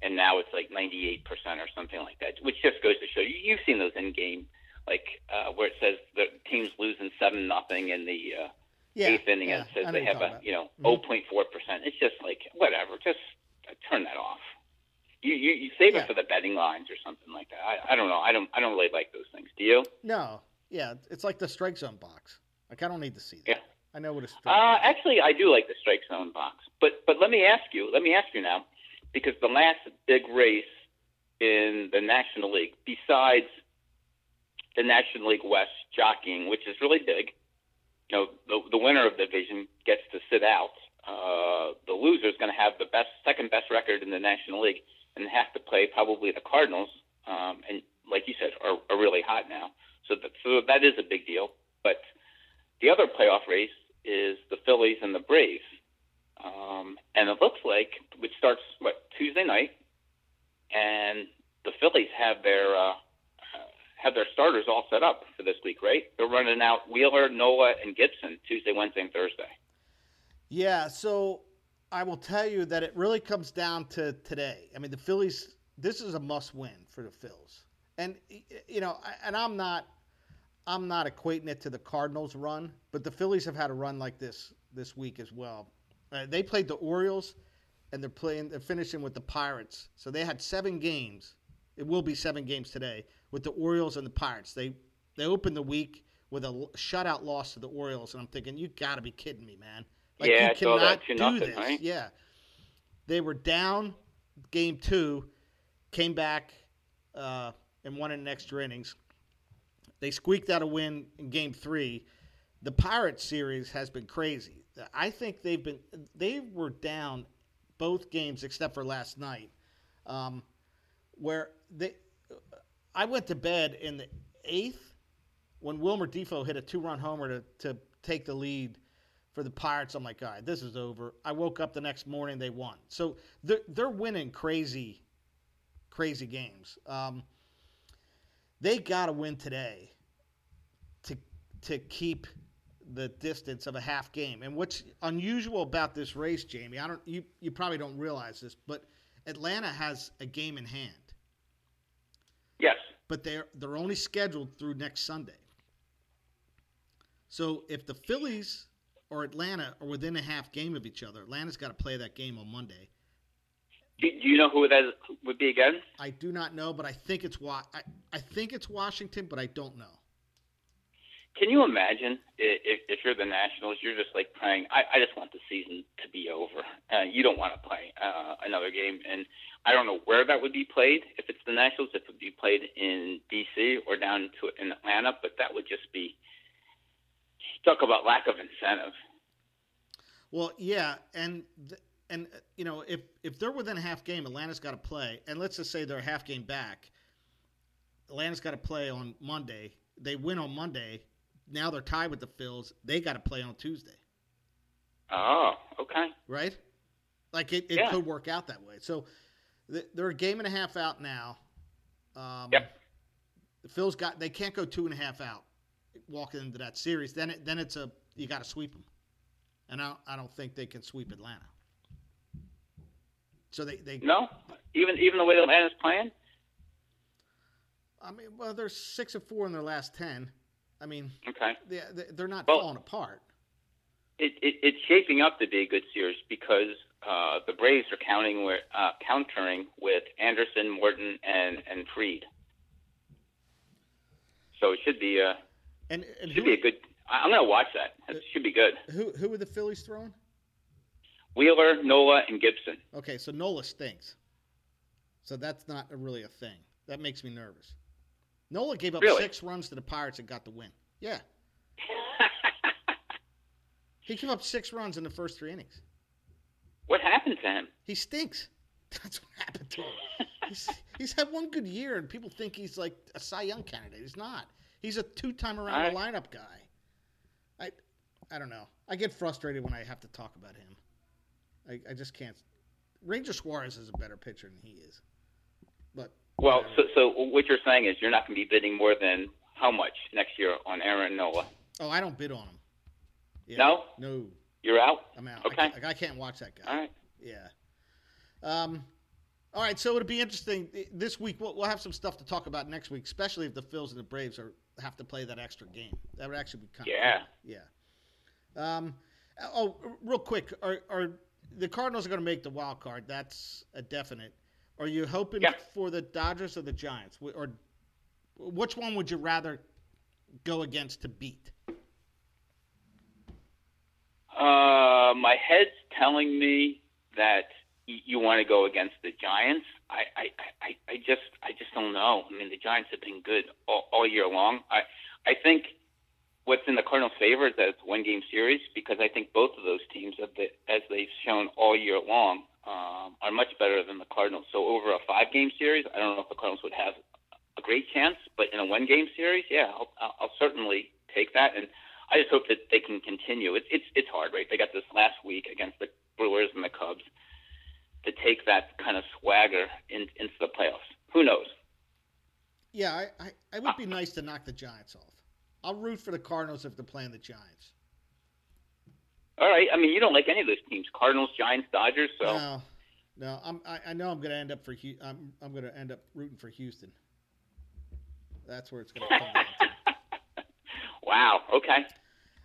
and now it's like 98% or something like that, which just goes to show you, you've seen those in game, like uh, where it says the team's losing seven nothing in the uh, Yeah, eighth inning, yeah, and says they have a talking you know Mhm. 0.4 percent. It's just like whatever, just uh, turn that off. You you, you save Yeah. it for the betting lines or something like that. I, I don't know. I don't I don't really like those things. Do you? No, yeah, it's like the strike zone box. Like I don't need to see that. Yeah. I know what a strike. Uh, actually, I do like the strike zone box, but but let me ask you. Let me ask you now, because the last big race in the National League, besides the National League West jockeying, which is really big, you know, the the winner of the division gets to sit out. Uh, the loser is going to have the best, second best record in the National League, and have to play probably the Cardinals. Um, and like you said, are, are really hot now. So that so that is a big deal. But the other playoff race is the Phillies and the Braves. Um, and it looks like it starts what Tuesday night, and the Phillies have their uh, have their starters all set up for this week, right? They're running out Wheeler, Nola, and Gibson Tuesday, Wednesday, and Thursday. Yeah, so I will tell you that it really comes down to today. I mean, the Phillies. This is a must-win for the Phils, and you know, and I'm not, I'm not equating it to the Cardinals' run, but the Phillies have had a run like this this week as well. Uh, they played the Orioles, and they're playing. They're finishing with the Pirates, so they had seven games. It will be seven games today with the Orioles and the Pirates. They they opened the week with a shutout loss to the Orioles, and I'm thinking, you got to be kidding me, man. Like Yeah, you I cannot do nothing, this. right? Yeah. They were down game two, came back uh, and won in extra innings. They squeaked out a win in game three. The Pirates series has been crazy. I think they've been they were down both games except for last night, um, where they. I went to bed in the eighth when Wilmer Difo hit a two-run homer to, to take the lead for the Pirates. I'm like, all right, this is over. I woke up the next morning, they won. So they're, they're winning crazy, crazy games. Um, they got to win today to to keep the distance of a half game. And what's unusual about this race, Jamie, I don't you you probably don't realize this, but Atlanta has a game in hand, Yes. but they're they're only scheduled through next Sunday. So if the Phillies or Atlanta are within a half game of each other, Atlanta's got to play that game on Monday. Do, do you know who that would be again? I do not know, but I think it's Wa- I, I think it's Washington, but I don't know. Can you imagine if, if you're the Nationals, you're just like praying, I, I just want the season to be over. Uh, you don't want to play uh, another game. And I don't know where that would be played. If it's the Nationals, if it would be played in D.C. or down to in Atlanta, but that would just be talk about lack of incentive. Well, yeah, and and uh, you know if if they're within a half game, Atlanta's got to play, and let's just say they're a half game back. Atlanta's got to play on Monday. They win on Monday. Now they're tied with the Phils. They got to play on Tuesday, Oh, okay. right? Like it, it Yeah. could work out that way. So th- they're a game and a half out now. Um, Yep. The Phils got they can't go two and a half out walking into that series. Then it, then it's a you got to sweep them, and I don't, I don't think they can sweep Atlanta. So they, they No, even even the way the Atlanta's playing. I mean, well, they're six and four in their last ten. I mean, Okay. they, they- they're not Well- falling apart. it, it, it's shaping up to be a good series because uh, the Braves are counting with, uh, countering with Anderson, Morton, and and Fried. So it should be a And and should who, be a good. I'm gonna watch that. It should be good. who who are the Phillies throwing? Wheeler, Nola, and Gibson. Okay, so Nola stinks. So that's not really a thing. That makes me nervous. Nola gave up Really? six runs to the Pirates and got the win. Yeah, he gave up six runs in the first three innings. what happened to him? He stinks. That's what happened to him. he's he's had one good year, and people think he's like a Cy Young candidate. He's not. He's a two-time around the lineup guy. I I don't know. I get frustrated when I have to talk about him. I, I just can't. Ranger Suarez is a better pitcher than he is. But well, so, so what you're saying is you're not going to be bidding more than how much next year on Aaron Nola? Oh, I don't bid on him. Yeah. No. No. You're out. I'm out. Okay. I, I can't watch that guy. All right. Yeah. Um. All right, so it'll be interesting this week. We'll, we'll have some stuff to talk about next week, especially if the Phils and the Braves are have to play that extra game. That would actually be kind yeah. of cool. yeah. Um. Oh, real quick, are are the Cardinals are going to make the wild card? That's a definite. Are you hoping yeah. for the Dodgers or the Giants, or which one would you rather go against to beat? Uh, my head's telling me that you want to go against the Giants. I, I, I, I just, I just don't know. I mean, the Giants have been good all, all year long. I, I think what's in the Cardinals' favor is that it's a one-game series because I think both of those teams, have the, as they've shown all year long, um, are much better than the Cardinals. So over a five-game series, I don't know if the Cardinals would have a great chance, but in a one-game series, yeah, I'll, I'll certainly take that. And I just hope that they can continue. It's it's it's hard, right? They got this last week against the Brewers and the Cubs to take that kind of swagger in, into the playoffs. Who knows? Yeah, I, I, I would be nice to knock the Giants off. I'll root for the Cardinals if they're playing the Giants. All right. I mean, you don't like any of those teams: Cardinals, Giants, Dodgers. So no, no. I'm, I, I know I'm going to end up for I'm I'm going to end up rooting for Houston. That's where it's going to come down to. wow. Okay.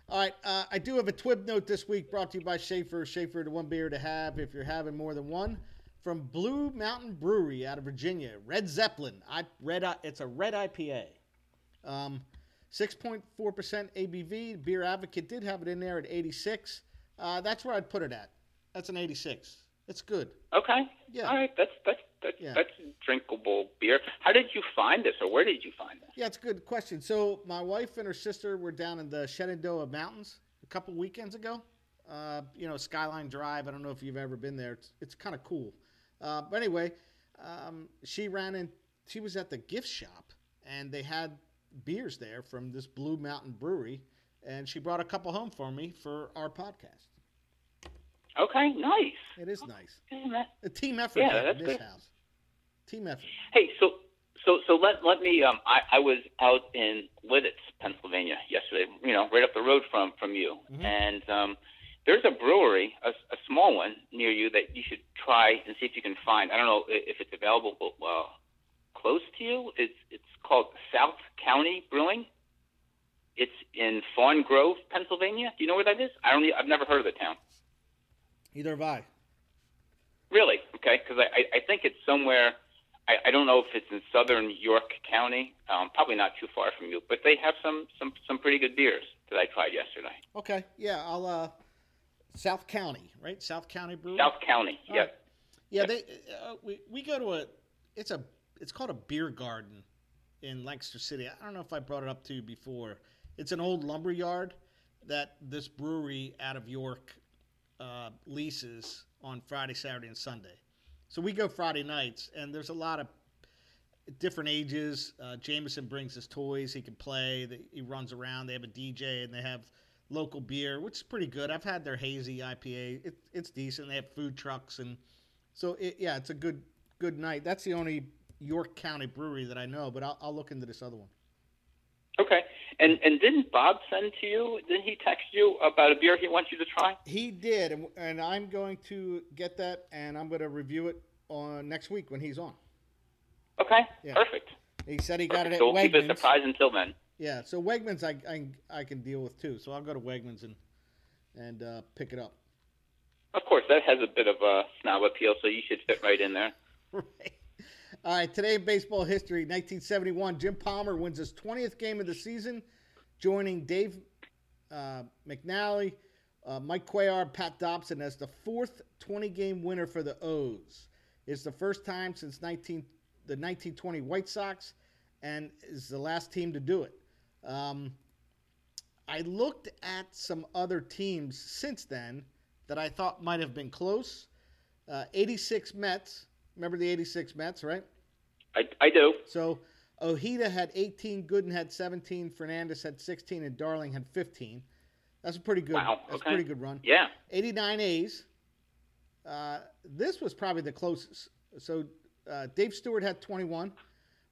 All right. Uh, I do have a Twib note this week brought to you by Schaefer. Schaefer, the one beer to have if you're having more than one. From Blue Mountain Brewery out of Virginia, Red Zeppelin. I red. It's a red IPA. Um, 6.4% ABV. Beer Advocate did have it in there at 86. Uh, that's where I'd put it at. That's an 86. It's good. Okay. Yeah. All right. That's that's that's yeah. that's drinkable beer. How did you find this, or where did you find this? Yeah, it's a good question. So my wife and her sister were down in the Shenandoah Mountains a couple weekends ago. Uh, you know, Skyline Drive. I don't know if you've ever been there. It's it's kind of cool. Uh, but anyway, um, she ran in. She was at the gift shop, and they had beers there from this Blue Mountain Brewery, and she brought a couple home for me for our podcast. Okay, nice. It is nice. A team effort yeah, that's good. house. Team effort. Hey, so so so let let me. Um, I I was out in Lititz, Pennsylvania yesterday. You know, right up the road from from you, Mhm. and um, there's a brewery, a, a small one near you that you should try and see if you can find. I don't know if it's available uh, close to you. It's it's called South County Brewing. It's in Fawn Grove, Pennsylvania. Do you know where that is? I don't. I've never heard of the town. Either have I. Really? Okay, because I, I I think it's somewhere. I, I don't know if it's in southern York County. Um, probably not too far from you, but they have some some some pretty good beers that I tried yesterday. Okay. Yeah, I'll. uh South County, right? South County Brewery. South County. Yep. right. Yeah, they uh, we we go to a it's a it's called a beer garden in Lancaster City. I don't know if I brought it up to you before. It's an old lumber yard that this brewery out of York uh, leases on Friday, Saturday, and Sunday. So we go Friday nights, and there's a lot of different ages. Uh, Jameson brings his toys; he can play. They, he runs around. They have a DJ, and they have local beer, which is pretty good. I've had their hazy IPA. It, it's decent. They have food trucks, and so it, yeah, it's a good good night. That's the only York County brewery that I know, but I'll, I'll look into this other one. Okay. And and didn't Bob send to you? Didn't he text you about a beer he wants you to try? He did, and, and I'm going to get that, and I'm going to review it on next week when he's on. Okay. Yeah. Perfect. He said he got it at so we'll keep it a surprise until then. Yeah, so Wegmans I, I I can deal with too. So I'll go to Wegmans and and uh, pick it up. Of course, that has a bit of a snob appeal, so you should fit right in there. Right. All right, today in baseball history, 1971, Jim Palmer wins his 20th game of the season, joining Dave uh, McNally, uh, Mike Cuellar, Pat Dobson as the fourth 20-game winner for the O's. It's the first time since 19, the 1920 White Sox, and is the last team to do it. Um, I looked at some other teams since then that I thought might have been close. Uh, 86 Mets, Remember the '86 Mets, right? I, I do. So Ojeda had 18, Gooden had 17, Fernandez had 16, and Darling had 15. That's a pretty good. Wow, That's okay. a pretty good run. Yeah. 89 A's. Uh, this was probably the closest. So uh, Dave Stewart had 21,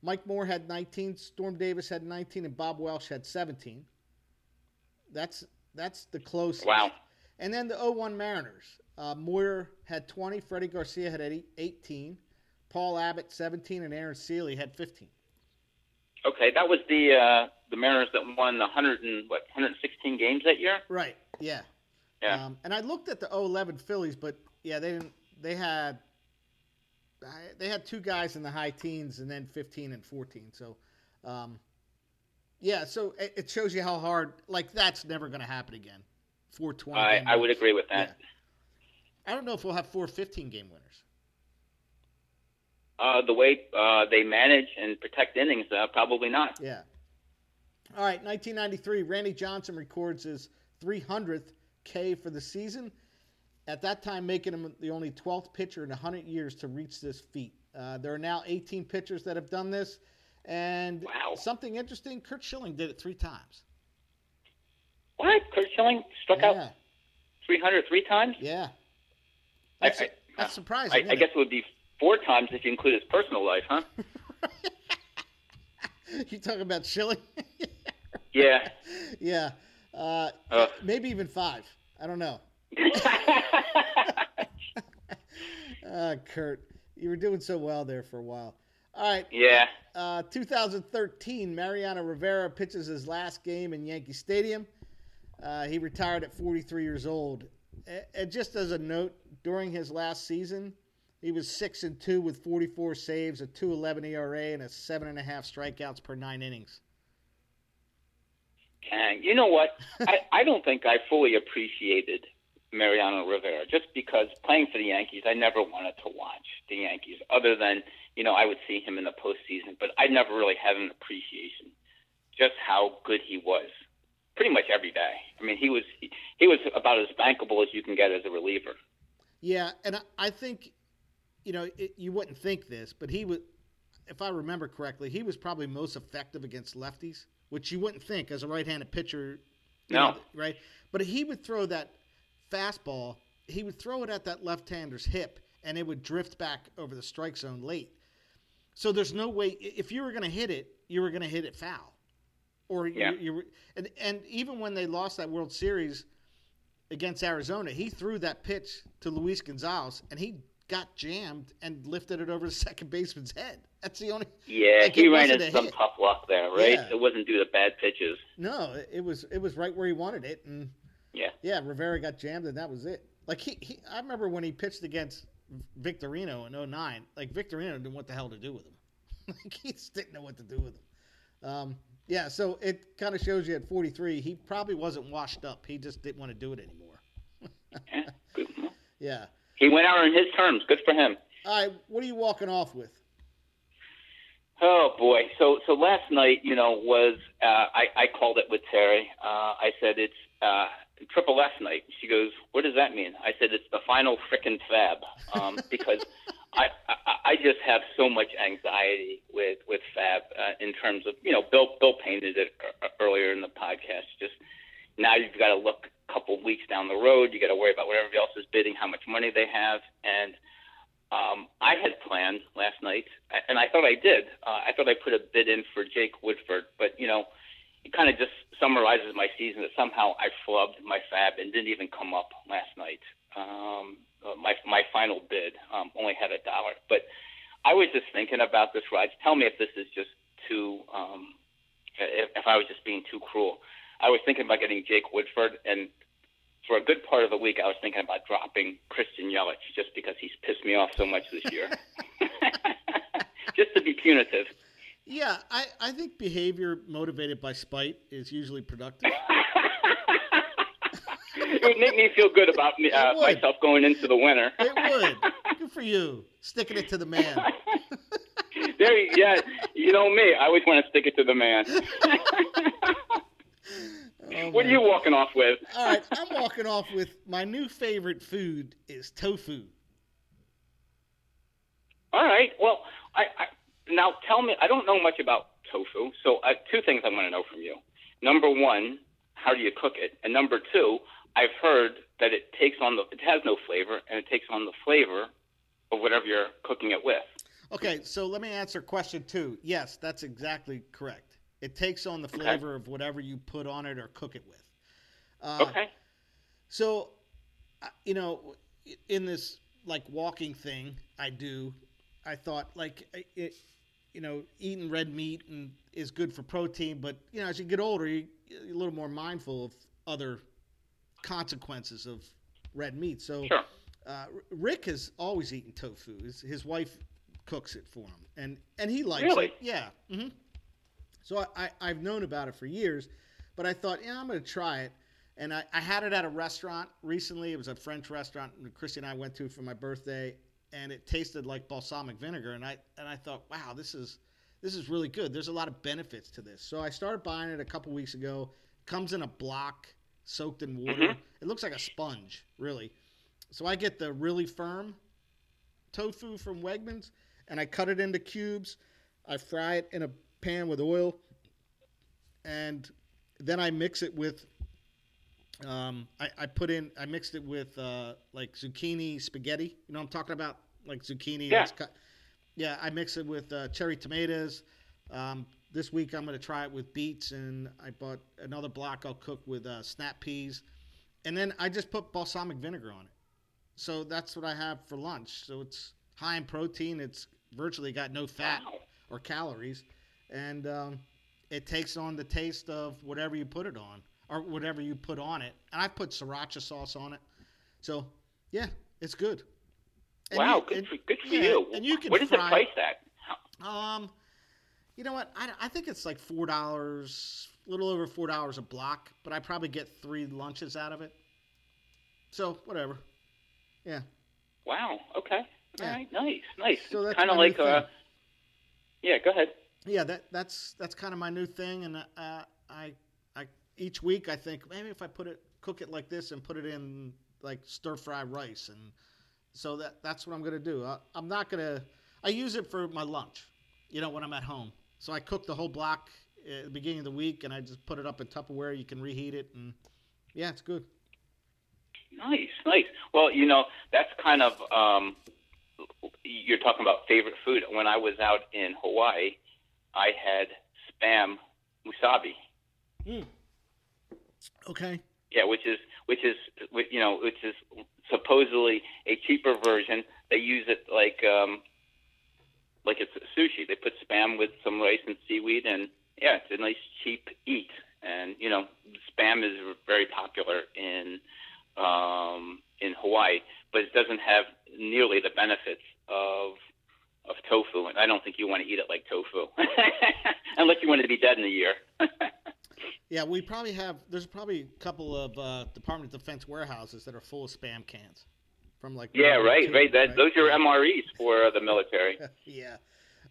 Mike Moore had 19, Storm Davis had 19, and Bob Welch had 17. That's that's the closest. Wow. And then the 01 Mariners. Uh, Moyer had 20, Freddie Garcia had 18, Paul Abbott 17, and Aaron Sele had 15. Okay, that was the uh, the Mariners that won 100 and what 116 games that year. Right. Yeah. Yeah. Um, and I looked at the 011 Phillies, but yeah, they didn't. They had they had two guys in the high teens, and then 15 and 14. So, um, yeah. So it, it shows you how hard. Like that's never going to happen again. 420. I, I would agree with that. Yeah. I don't know if we'll have four 15 game winners. Uh, the way uh, they manage and protect innings, uh, probably not. Yeah. All right, 1993, Randy Johnson records his 300th K for the season. At that time, making him the only 12th pitcher in 100 years to reach this feat. Uh, there are now 18 pitchers that have done this. And Wow. something interesting, Curt Schilling did it three times. What? Curt Schilling struck out Yeah, 300 three times. yeah. That's, I- that's surprising. I, I guess it would be four times if you include his personal life, huh? you talking about Schilling? Yeah. yeah. Uh, Ugh. maybe even five. I don't know. Uh, Curt, you were doing so well there for a while. All right, yeah. uh, 2013, Mariano Rivera pitches his last game in Yankee Stadium. Uh, he retired at 43 years old. And just as a note, during his last season, he was six and two with 44 saves, a 2.11 ERA, and a seven and a half strikeouts per nine innings. And you know what? I, I don't think I fully appreciated Mariano Rivera just because playing for the Yankees, I never wanted to watch the Yankees other than, you know, I would see him in the postseason, but I never really had an appreciation just how good he was pretty much every day. I mean, he was he, was about as bankable as you can get as a reliever. Yeah, and I- I think, you know, it, you wouldn't think this, but he was, if I remember correctly, he was probably most effective against lefties, which you wouldn't think as a right-handed pitcher. No. know, right? But he would throw that fastball. He would throw it at that left-hander's hip, and it would drift back over the strike zone late. So there's no way if you were going to hit it, you were going to hit it foul, or Yeah. you, you and and even when they lost that World Series against Arizona, he threw that pitch to Luis Gonzalez, and he got jammed and lifted it over the second baseman's head. That's the only. Yeah, Like, he ran into some hit. tough luck there, right? Yeah. It wasn't due to bad pitches. No, it- was it was right where he wanted it, and Yeah. yeah, Rivera got jammed, and that was it. Like he, he I remember when he pitched against Victorino in 09, like Victorino didn't know what the hell to do with him. like he just didn't know what to do with him. Um, yeah, so it kind of shows you at 43, he probably wasn't washed up. He just didn't want to do it anymore. Yeah. Yeah. He went out on his terms. Good for him. All right, what are you walking off with? Oh boy! So so last night, you know, was uh, I I called it with Terry. Uh, I said it's uh, triple S night. She goes, "What does that mean?" I said it's the final frickin' fab um, because I, I just have so much anxiety with with fab uh, in terms of you know Bill Bill painted it uh, earlier in the podcast. Just now you've got to look a couple weeks down the road. You got to worry about what everybody else is bidding, how much money they have, and um, I had planned last night, and I thought I did. Uh, I thought I put a bid in for Jake Woodford, but you know, it kind of just summarizes my season that somehow I flubbed my fab and didn't even come up last night. Um, uh, my my final bid um, only had a dollar, but I was just thinking about this, Raj. Tell me if this is just too, um, if, if I was just being too cruel. I was thinking about getting Jake Woodford, and for a good part of the week, I was thinking about dropping Christian Yelich just because he's pissed me off so much this year. just to be punitive. Yeah, I, I think behavior motivated by spite is usually productive. it would make me feel good about me, uh, myself going into the winter. It would. Good for you. Sticking it to the man. there, you- yeah, you know me. I always want to stick it to the man. Oh, what are you walking off with? All right, I'm walking off with my new favorite food is tofu. All right. Well, I, I now tell me. I don't know much about tofu, so uh, two things I want to know from you. Number one, how do you cook it? And number two, I've heard that it takes on the it has no flavor and it takes on the flavor of whatever you're cooking it with. Okay, so let me answer question two. Yes, that's exactly correct. It takes on the flavor okay. of whatever you put on it or cook it with. Uh, okay. So, uh, you know, in this like walking thing I do, I thought like it, you know, eating red meat and is good for protein, but you know, as you get older, you, are a little more mindful of other consequences of red meat. So, sure. uh, Rick has always eaten tofu. His, his, wife cooks it for him, and and he likes really? it. Yeah. Mm-hmm. So I, I have known about it for years, but I thought, yeah, I'm going to try it. And I, I had it at a restaurant recently. It was a French restaurant Christy and I went to for my birthday, and it tasted like balsamic vinegar. And I and I thought, wow, this is this is really good. There's a lot of benefits to this. So I started buying it a couple weeks ago. Comes in a block soaked in water. Mm-hmm. It looks like a sponge, really. So I get the really firm tofu from Wegmans, and I cut it into cubes. I fry it in a pan with oil, and then I mix it with. Um, I, I put in. I mixed it with uh, like zucchini spaghetti. You know, I'm talking about like zucchini. Yeah. Cut. Yeah, I mix it with uh, cherry tomatoes. Um, this week I'm going to try it with beets, and I bought another block I'll cook with uh, snap peas, and then I just put balsamic vinegar on it. So that's what I have for lunch. So it's high in protein. It's virtually got no fat wow. or calories, and um, it takes on the taste of whatever you put it on or whatever you put on it. And I put sriracha sauce on it. So yeah, it's good. And wow, you, good, and, for, good for yeah, you. And you can what is fry, the price at? Um, you know what? I, I think it's like four dollars, a little over four dollars a block, but I probably get three lunches out of it. So whatever. Yeah. Wow. Okay. Yeah. All right. Nice. Nice. So that's kind of like uh. Yeah. Go ahead. Yeah. That that's that's kind of my new thing, and uh, I I each week I think maybe if I put it cook it like this and put it in like stir fry rice and so that that's what I'm gonna do. I, I'm not gonna. I use it for my lunch, you know, when I'm at home. So I cook the whole block at the beginning of the week, and I just put it up in Tupperware. You can reheat it, and yeah, it's good. Nice, nice. Well, you know, that's kind of um, you're talking about favorite food. When I was out in Hawaii, I had spam musubi. Mm. Okay. Yeah, which is which is you know which is supposedly a cheaper version. They use it like um, like it's sushi. They put spam with some rice and seaweed, and yeah, it's a nice cheap eat. And you know, spam is very popular in um, in Hawaii, but it doesn't have nearly the benefits of of tofu. And I don't think you want to eat it like tofu, unless you want to be dead in a year. yeah, we probably have. There's probably a couple of uh, Department of Defense warehouses that are full of spam cans from like yeah, right, right. That right? those are MREs for uh, the military. yeah,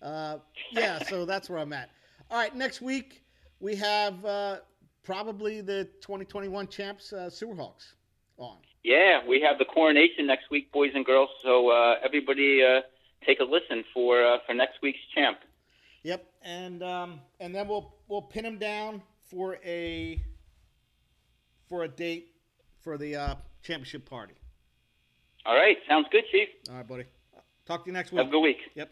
uh, yeah. So that's where I'm at. All right, next week we have uh, probably the 2021 champs uh, Sewerhawks on. Yeah, we have the coronation next week, boys and girls. So uh, everybody, uh, take a listen for uh, for next week's champ. Yep, and um, and then we'll we'll pin him down for a for a date for the uh, championship party. All right, sounds good, Chief. All right, buddy. Talk to you next week. Have a good week. Yep.